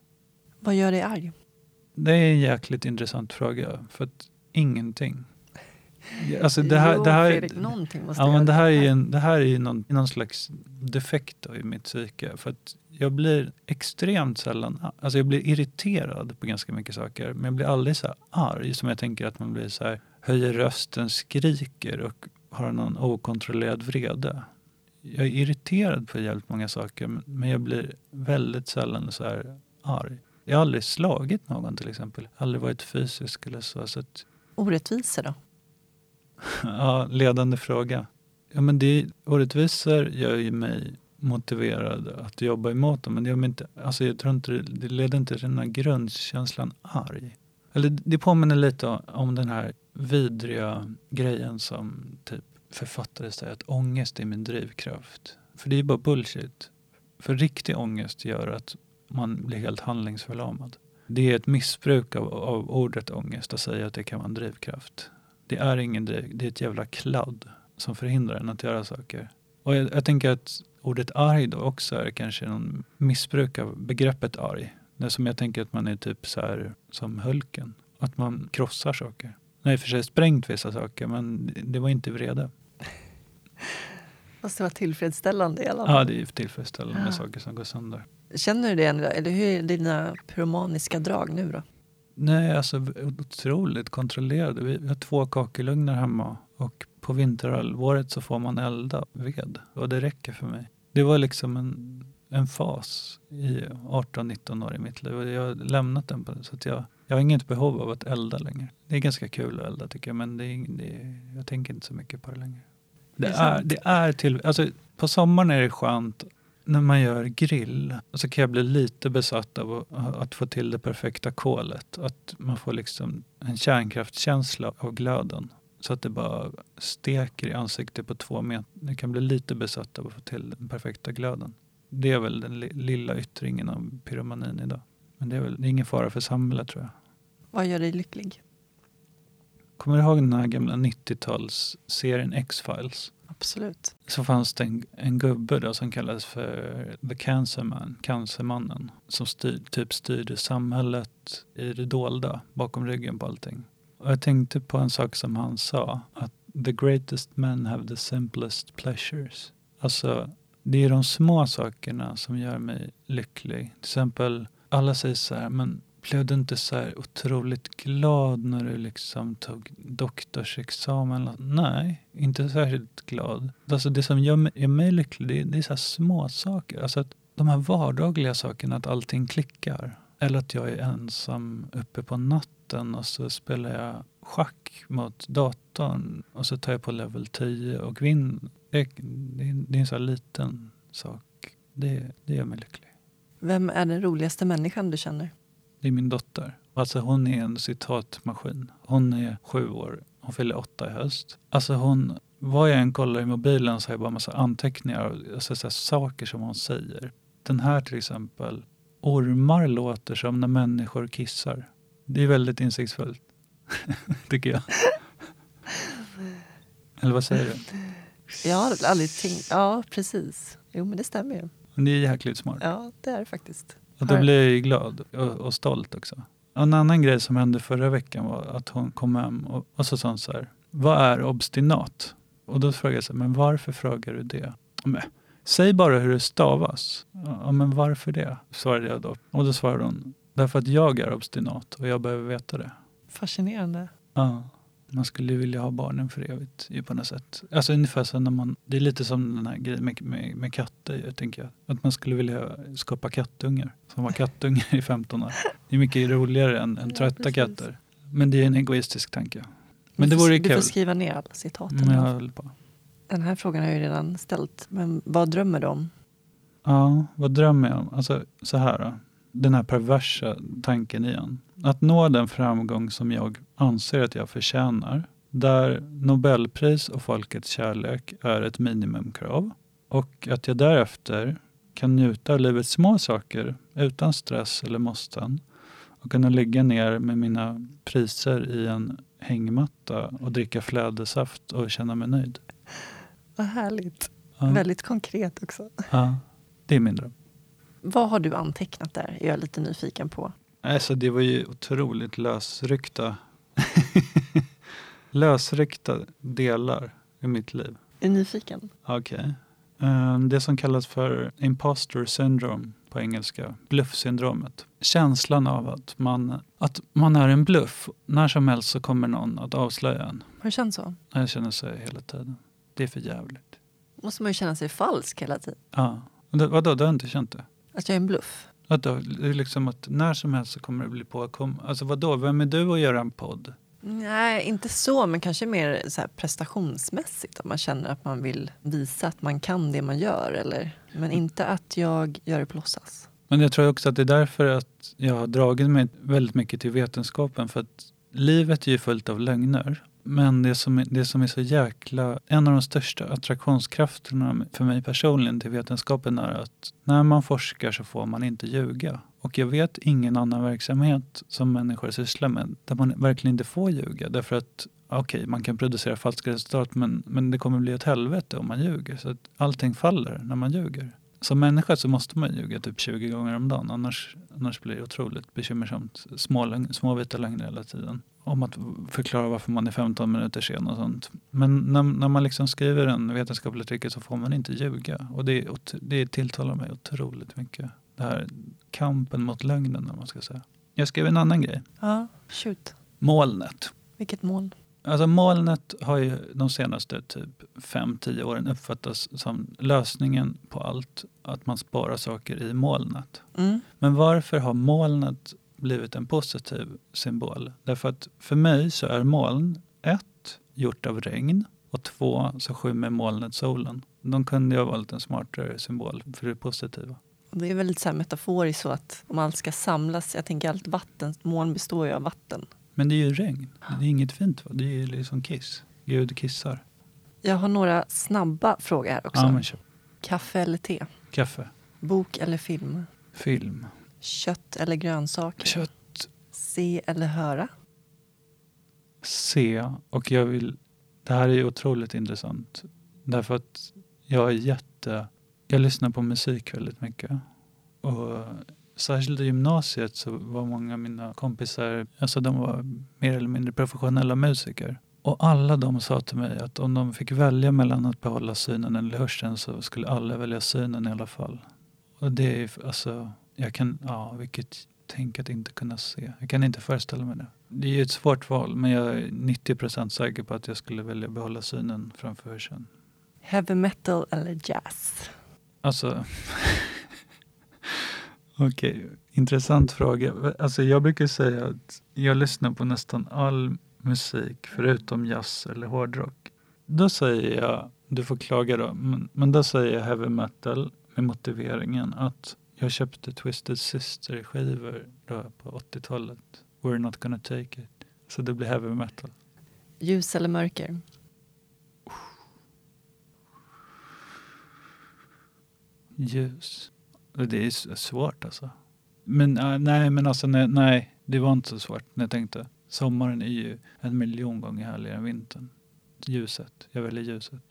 Speaker 1: Vad gör dig arg?
Speaker 2: Det är en jäkligt intressant fråga. För att ingenting. Alltså det här,
Speaker 1: jo,
Speaker 2: det här,
Speaker 1: Fredrik, någonting måste
Speaker 2: ja, men det här är en, det här är någon, någon slags defekt i mitt psyke. För att jag blir extremt sällan, alltså jag blir irriterad på ganska mycket saker. Men jag blir aldrig så här arg som jag tänker att man blir så här, höjer rösten, skriker och har någon okontrollerad vrede. Jag är irriterad på jävligt många saker men- men jag blir väldigt sällan så här arg. Jag har aldrig slagit någon till exempel. Aldrig varit fysisk eller så. så att,
Speaker 1: Orättvisor då?
Speaker 2: ja, ledande fråga. Ja, men det, orättvisor gör ju mig motiverad att jobba emot dem. Men det, gör mig inte, alltså jag tror inte, det- leder inte till den här grundkänslan arg. Eller det påminner lite om, om den här vidriga grejen som typ författare säger att ångest är min drivkraft. För det är ju bara bullshit. För riktig ångest gör att man blir helt handlingsförlamad. Det är ett missbruk av, av ordet ångest att säga att det kan vara en drivkraft. Det är ingen driv, det är ett jävla kladd som förhindrar en att göra saker. Och jag, jag tänker att ordet arg då också är kanske någon missbruk av begreppet arg. Det är som jag tänker att man är typ så här som Hulken. Att man krossar saker. Nu har jag i och för sig sprängt vissa saker men det- var inte vrede.
Speaker 1: Fast det var tillfredsställande i alla fall.
Speaker 2: Ja, det är tillfredsställande
Speaker 1: Ja.
Speaker 2: saker som går sönder.
Speaker 1: Känner du det? Eller hur är dina pyromaniska drag nu då?
Speaker 2: Nej, alltså otroligt kontrollerade. Vi har två kakelugnar hemma och på vinterhalvåret så får man elda ved och det räcker för mig. Det var liksom en, en fas i 18-19 år i mitt liv och jag har lämnat den. På det, så att jag, jag har inget behov av att elda längre. Det är ganska kul att elda tycker jag men det är, det jag tänker inte så mycket på det längre. Det,
Speaker 1: är
Speaker 2: är, det är till, alltså, på sommaren är det skönt när man gör grill så kan jag bli lite besatt av att, få till det perfekta kolet. Att man får liksom en kärnkraftskänsla av glöden. Så att det bara steker i ansiktet på två meter. Jag kan bli lite besatt av att få till den perfekta glöden. Det är väl den lilla yttringen av pyromanin idag. Men det är väl det är ingen fara för samhället tror jag.
Speaker 1: Vad gör dig lycklig?
Speaker 2: Kommer du ihåg den här gamla 90-talsserien X-Files?
Speaker 1: Absolut.
Speaker 2: så fanns det en, en gubbe då som kallades för The Cancer Man, Cancermannen, som styr, typ styrde samhället i det dolda, bakom ryggen på allting. Och jag tänkte på en sak som han sa, att the greatest men have the simplest pleasures. Alltså, det är de små sakerna som gör mig lycklig. Till exempel, alla säger så här, men blev du inte så här otroligt glad när du liksom tog doktorsexamen? Nej, inte särskilt glad. Alltså det som gör mig, gör mig lycklig, det är, det är så här små saker. Alltså att de här vardagliga sakerna, att allting klickar. Eller att jag är ensam uppe på natten och så spelar jag schack mot datorn och så tar jag på level 10 och vinner. Det, det, är- det är en så här liten sak. Det, det gör mig lycklig.
Speaker 1: Vem är den roligaste människan du känner?
Speaker 2: Det är min dotter. Alltså hon är en citatmaskin. Hon är sju år. Hon fyller åtta i höst. Alltså hon, vad jag än kollar i mobilen så har jag bara massa anteckningar. Alltså så saker som hon säger. Den här till exempel. Ormar låter som när människor kissar. Det är väldigt insiktsfullt. Tycker jag. Eller vad säger du?
Speaker 1: Jag har aldrig tänkt... Ja, precis. Jo, men det stämmer ju.
Speaker 2: Det är jäkligt smart.
Speaker 1: Ja, det är det faktiskt.
Speaker 2: Och då blir jag ju glad och, och stolt också. Och en annan grej som hände förra veckan var att hon kom hem och, och så sa hon så här. Vad är obstinat? Och då frågade jag så här, men varför frågar du det? Men, säg bara hur det stavas. Ja, men varför det? Svarade jag då. Och då svarade hon, därför att jag är obstinat och jag behöver veta det.
Speaker 1: Fascinerande.
Speaker 2: Ja. Man skulle vilja ha barnen för evigt ju på något sätt. Alltså ungefär som när man, det är lite som den här grejen med, med, med katter jag tänker jag. Att man skulle vilja skapa kattungar. Som var kattungar i 15 år. Det är mycket roligare än, än
Speaker 1: Ja,
Speaker 2: trötta
Speaker 1: precis.
Speaker 2: katter. Men det är en egoistisk tanke. Men det vore ju
Speaker 1: Du
Speaker 2: kul.
Speaker 1: får skriva ner alla citaten.
Speaker 2: Men på.
Speaker 1: Den här frågan har jag ju redan ställt. Men vad drömmer du om?
Speaker 2: Ja, vad drömmer jag om? Alltså så här då. Den här perversa tanken igen. Att nå den framgång som jag anser att jag förtjänar. Där Nobelpris och folkets kärlek är ett minimumkrav. Och att jag därefter kan njuta av livets små saker utan stress eller måsten. Och kunna ligga ner med mina priser i en hängmatta och dricka flädersaft och känna mig nöjd.
Speaker 1: Vad härligt.
Speaker 2: Ja,
Speaker 1: Väldigt konkret också.
Speaker 2: ja, det är min dröm.
Speaker 1: Vad har du antecknat där? Är jag lite nyfiken på.
Speaker 2: Alltså det var ju otroligt lösryckta lösryckta delar i mitt liv.
Speaker 1: Är nyfiken?
Speaker 2: Okej. Eh, Det som kallas för imposter syndrome på engelska, bluffsyndromet. Känslan av att man, att man är en bluff. När som helst så kommer någon att avslöja en.
Speaker 1: Har du känt så?
Speaker 2: Jag känner så hela tiden. Det är för jävligt.
Speaker 1: måste man ju känna sig falsk hela tiden.
Speaker 2: Ja. Vadå, du har inte känt det?
Speaker 1: Att jag är en bluff.
Speaker 2: Att då, liksom att när som helst så kommer det bli påkom. Alltså vadå, vem är du att göra en podd?
Speaker 1: Nej, inte så, men kanske mer så prestationsmässigt. Att man känner att man vill visa att man kan det man gör. Eller, men inte att jag gör det på låtsas.
Speaker 2: Men jag tror också att det är därför att jag har dragit mig väldigt mycket till vetenskapen. För att livet är ju fullt av lögner. Men det som, är, det som är så jäkla... En av de största attraktionskrafterna för mig personligen till vetenskapen är att när man forskar så får man inte ljuga. Och jag vet ingen annan verksamhet som människor sysslar med där man verkligen inte får ljuga. Därför att okej, man kan producera falska resultat men, men det kommer bli ett helvete om man ljuger. Så att allting faller när man ljuger. Som människa så måste man ljuga typ 20 gånger om dagen. Annars, annars blir det otroligt bekymmersamt. Små, små vita lögner hela tiden. Om att förklara varför man är 15 minuter sen och sånt. Men när, när man liksom skriver en vetenskaplig artikel så får man inte ljuga. Och det, det tilltalar mig otroligt mycket. Det här kampen mot lögnen om man ska säga. Jag skrev en annan grej.
Speaker 1: Ja, shoot.
Speaker 2: Molnet.
Speaker 1: Vilket mål?
Speaker 2: Alltså molnet har ju de senaste typ 5-10 åren uppfattats som lösningen på allt. Att man sparar saker i molnet.
Speaker 1: Mm.
Speaker 2: Men varför har molnet blivit en positiv symbol? Därför att för mig så är moln ett, gjort av regn och två, så skymmer molnet solen. De kunde ju ha valt en smartare symbol för det positiva.
Speaker 1: Det är väldigt så här metaforiskt så att om allt ska samlas, jag tänker allt vatten, moln består ju av vatten.
Speaker 2: Men det är ju regn. Det är inget fint. Va? Det är liksom kiss. Gud kissar.
Speaker 1: Jag har några snabba frågor här också.
Speaker 2: Ja, men köp.
Speaker 1: Kaffe eller te?
Speaker 2: Kaffe.
Speaker 1: Bok eller film?
Speaker 2: Film.
Speaker 1: Kött eller grönsaker?
Speaker 2: Kött.
Speaker 1: Se eller höra?
Speaker 2: Se. Och jag vill... Det här är ju otroligt intressant. Därför att jag är jätte... Jag lyssnar på musik väldigt mycket. Och särskilt i gymnasiet så var många av mina kompisar, alltså de var mer eller mindre professionella musiker. Och alla de sa till mig att om de fick välja mellan att behålla synen eller hörseln så skulle alla välja synen i alla fall. Och det är ju alltså, jag kan, ja vilket tänk att inte kunna se. Jag kan inte föreställa mig det. Det är ju ett svårt val men jag är 90% säker på att jag skulle välja behålla synen framför hörseln.
Speaker 1: Heavy metal eller jazz?
Speaker 2: Alltså, okej, intressant fråga. Alltså jag brukar säga att jag lyssnar på nästan all musik förutom jazz eller hårdrock. Då säger jag, du får klaga då, men, men då säger jag heavy metal med motiveringen att jag köpte Twisted Sister skivor då på 80-talet. We're not gonna take it. Så det blir heavy metal.
Speaker 1: Ljus eller mörker?
Speaker 2: Ljus. Det är svårt alltså. Men äh, nej, men alltså nej, nej, det var inte så svårt när jag tänkte. Sommaren är ju en miljon gånger härligare än vintern. Ljuset, jag väljer ljuset.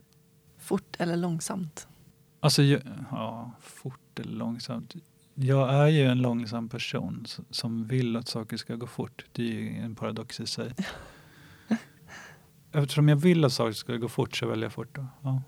Speaker 1: Fort eller långsamt?
Speaker 2: Alltså, jag, ja, fort eller långsamt. Jag är ju en långsam person som vill att saker ska gå fort. Det är ju en paradox i sig. Eftersom jag vill att saker ska gå fort så väljer jag fort. Då. Ja.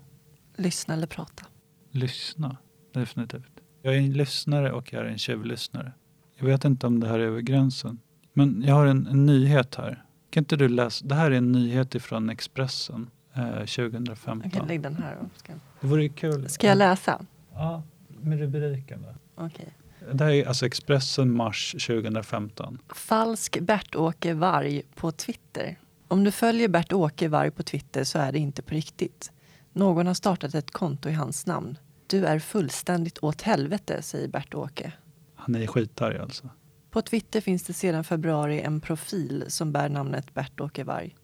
Speaker 1: Lyssna eller prata?
Speaker 2: Lyssna, definitivt. Jag är en lyssnare och jag är en tjuvlyssnare. Jag vet inte om det här är över gränsen. Men jag har en, en nyhet här. Kan inte du läsa? Det här är en nyhet ifrån Expressen eh, 2015.
Speaker 1: Okej, lägg den här. då. Ska,
Speaker 2: Det vore kul.
Speaker 1: ska jag läsa?
Speaker 2: Ja, med rubriken.
Speaker 1: Okej.
Speaker 2: Det här är alltså Expressen mars 2015.
Speaker 1: Falsk Bert-Åke Varg på Twitter. Om du följer Bert-Åke Varg på Twitter så är det inte på riktigt. Någon har startat ett konto i hans namn. Du är fullständigt åt helvete, säger Bert-Åke.
Speaker 2: Han är skitarg alltså.
Speaker 1: På Twitter finns det sedan februari en profil som bär namnet Bert-Åke Varg.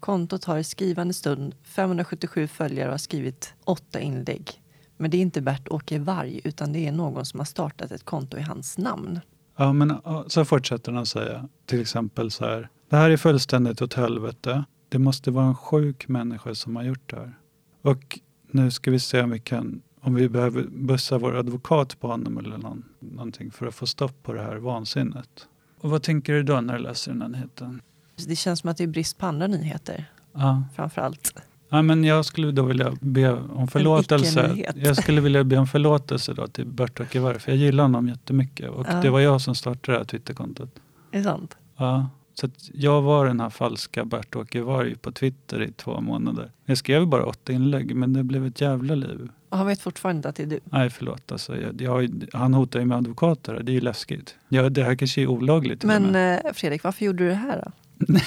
Speaker 1: Kontot har i skrivande stund 577 följare och har skrivit åtta inlägg. Men det är inte Bert-Åke Varg utan det är någon som har startat ett konto i hans namn.
Speaker 2: Ja, men så fortsätter han säga. Till exempel så här. Det här är fullständigt åt helvete. Det måste vara en sjuk människa som har gjort det här. Och nu ska vi se om vi kan om vi behöver bussa vår advokat på honom eller någon, någonting för att få stopp på det här vansinnet. Och vad tänker du då när du läser den här nyheten?
Speaker 1: Det känns som att det är brist på andra nyheter
Speaker 2: Ja.
Speaker 1: framför allt.
Speaker 2: Ja, men jag skulle då vilja be om förlåtelse. Jag skulle vilja be om förlåtelse då till Bert-Åke Varg, för jag gillar honom jättemycket. Och
Speaker 1: Ja.
Speaker 2: det var jag som startade det här Twitterkontot.
Speaker 1: Är det sant?
Speaker 2: Ja, så jag var den här falska Bert-Åke Varg på Twitter i två månader. Jag skrev bara åtta inlägg, men det blev ett jävla liv.
Speaker 1: Och han vet fortfarande inte att det är du.
Speaker 2: Nej, förlåt. Alltså, jag, jag, han hotar ju med advokater. Det är ju läskigt. Ja, det här kanske är olagligt.
Speaker 1: Men eh, Fredrik, varför gjorde du det här då?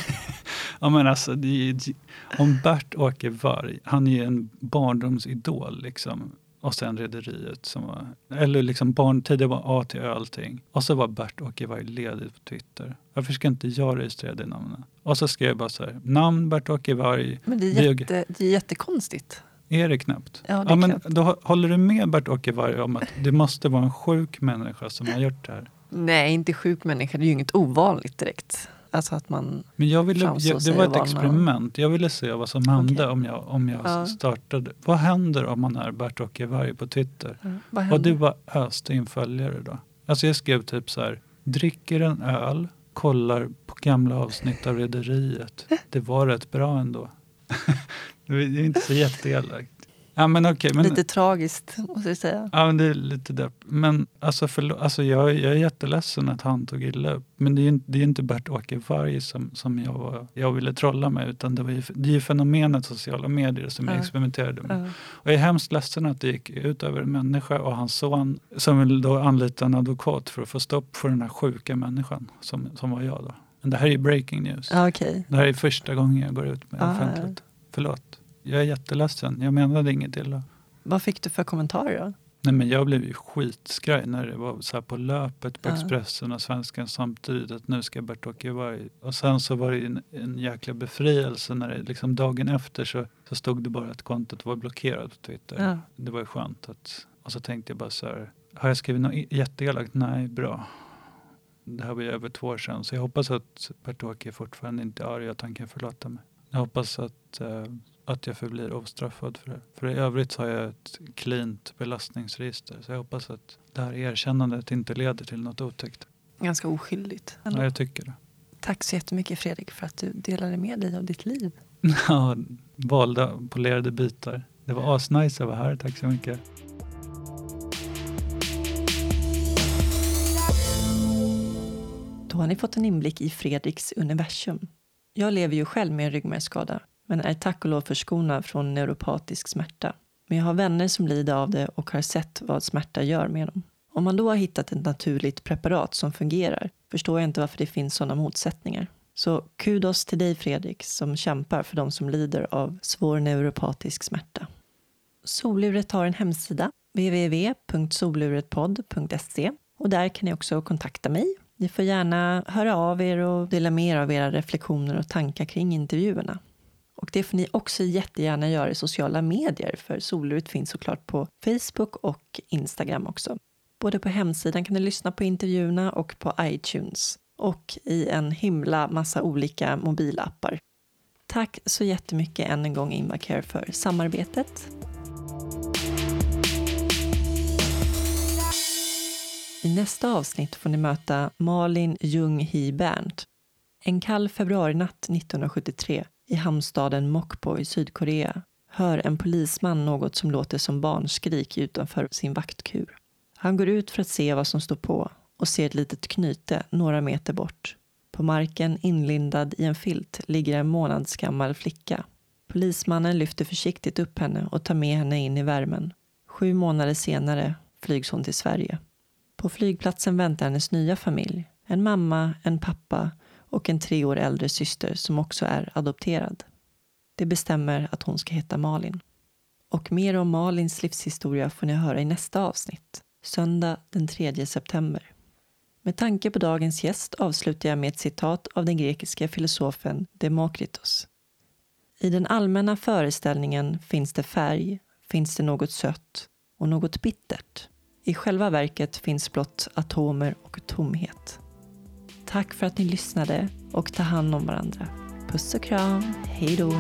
Speaker 2: Ja, men alltså, det om Bert-Åke Varg, han är ju en barndomsidol. Liksom. Och sen Rederiet. Som var, eller liksom barn, tidigare var A till Ö allting. Och så var Bert-Åke Varg ledig på Twitter. Varför ska inte jag registrera det namnet? Och så skrev jag bara så här, namn Bert-Åke Varg.
Speaker 1: Men det är, jätte, det är jättekonstigt.
Speaker 2: Är det knappt?
Speaker 1: Ja, det är
Speaker 2: men
Speaker 1: knappt.
Speaker 2: då hå- håller du med Bert-Åke Varg om att det måste vara en sjuk människa som har gjort det här?
Speaker 1: Nej, inte sjuk människa. Det är ju inget ovanligt direkt. Alltså att man...
Speaker 2: Men jag ville, jag, det var ett experiment. Jag ville se vad som hände
Speaker 1: Okej.
Speaker 2: om jag, om jag
Speaker 1: Ja.
Speaker 2: startade. Vad händer om man är Bert-Åke Varg på Twitter?
Speaker 1: Vad
Speaker 2: Och du bara öste in följare då. Alltså jag skrev typ så här. Dricker en öl, kollar på gamla avsnitt av Rederiet. Det var rätt bra ändå. det är inte så jätteelakt. Ja, men okej. men,
Speaker 1: Lite tragiskt, måste jag säga.
Speaker 2: Ja, men det är lite depp. Men alltså, förlo- alltså jag, jag är jätteledsen att han tog illa upp. Men det är ju inte, det är inte Bert-Åke Varg som, som jag, var, jag ville trolla med. Utan det, var ju, det är ju fenomenet sociala medier som jag
Speaker 1: Ja.
Speaker 2: experimenterade med.
Speaker 1: Ja.
Speaker 2: Och jag är hemskt ledsen att det gick ut över en människa och hans son som vill då anlita en advokat för att få stopp för den här sjuka människan som, som var jag då. Men det här är breaking news.
Speaker 1: Ja, okej.
Speaker 2: Det här är första gången jag går ut med
Speaker 1: Ah,
Speaker 2: offentligt. Förlåt. Jag är jätteledsen. Jag menade inget illa.
Speaker 1: Vad fick du för kommentarer då?
Speaker 2: Nej, men jag blev ju skitskraj när det var så på löpet på
Speaker 1: Ja.
Speaker 2: Expressen och Svenskan samtidigt att nu ska Bert-Åke Varg. Och sen så var det en, en jäkla befrielse när det liksom dagen efter så, så stod det bara att kontot var blockerat på Twitter.
Speaker 1: Ja.
Speaker 2: Det var ju skönt att, och så tänkte jag bara så här, har jag skrivit något jätteelakt? Nej, bra. Det här var ju över två år sedan så jag hoppas att Bert-Åke fortfarande inte är arg att han kan förlåta mig. Jag hoppas att, eh, att jag förblir ostraffad för det. För i övrigt så har jag ett cleant belastningsregister. Så jag hoppas att det här erkännandet inte leder till något otäckt.
Speaker 1: Ganska oskyldigt. ändå.
Speaker 2: Ja, jag tycker det.
Speaker 1: Tack så jättemycket Fredrik för att du delade med dig av ditt liv.
Speaker 2: Ja, valda polerade bitar. Det var asnice att vara här. Tack så mycket.
Speaker 1: Då har ni fått en inblick i Fredriks universum. Jag lever ju själv med en ryggmärgsskada, men är tack och lov förskonad från neuropatisk smärta. Men jag har vänner som lider av det och har sett vad smärta gör med dem. Om man då har hittat ett naturligt preparat som fungerar förstår jag inte varför det finns sådana motsättningar. Så kudos till dig Fredrik som kämpar för de som lider av svår neuropatisk smärta. Soluret har en hemsida, www.soluretpodd.se och där kan ni också kontakta mig. Ni får gärna höra av er och dela med er av era reflektioner och tankar kring intervjuerna. Och det får ni också jättegärna göra i sociala medier för Soluret finns såklart på Facebook och Instagram också. Både på hemsidan kan ni lyssna på intervjuerna och på iTunes och i en himla massa olika mobilappar. Tack så jättemycket än en gång Invacare för samarbetet. I nästa avsnitt får ni möta Malin Jung Hi Berndt. En kall februarinatt 1973 i hamnstaden Mokpo i Sydkorea hör en polisman något som låter som barnskrik utanför sin vaktkur. Han går ut för att se vad som står på och ser ett litet knyte några meter bort. På marken, inlindad i en filt, ligger en månadsgammal flicka. Polismannen lyfter försiktigt upp henne och tar med henne in i värmen. Sju månader senare flygs hon till Sverige. På flygplatsen väntar hennes nya familj. En mamma, en pappa och en tre år äldre syster som också är adopterad. Det bestämmer att hon ska heta Malin. Och mer om Malins livshistoria får ni höra i nästa avsnitt, söndag den 3 september. Med tanke på dagens gäst avslutar jag med ett citat av den grekiska filosofen Demokritos. I den allmänna föreställningen finns det färg, finns det något sött och något bittert. I själva verket finns blott atomer och tomhet. Tack för att ni lyssnade och ta hand om varandra. Puss och kram. Hej då.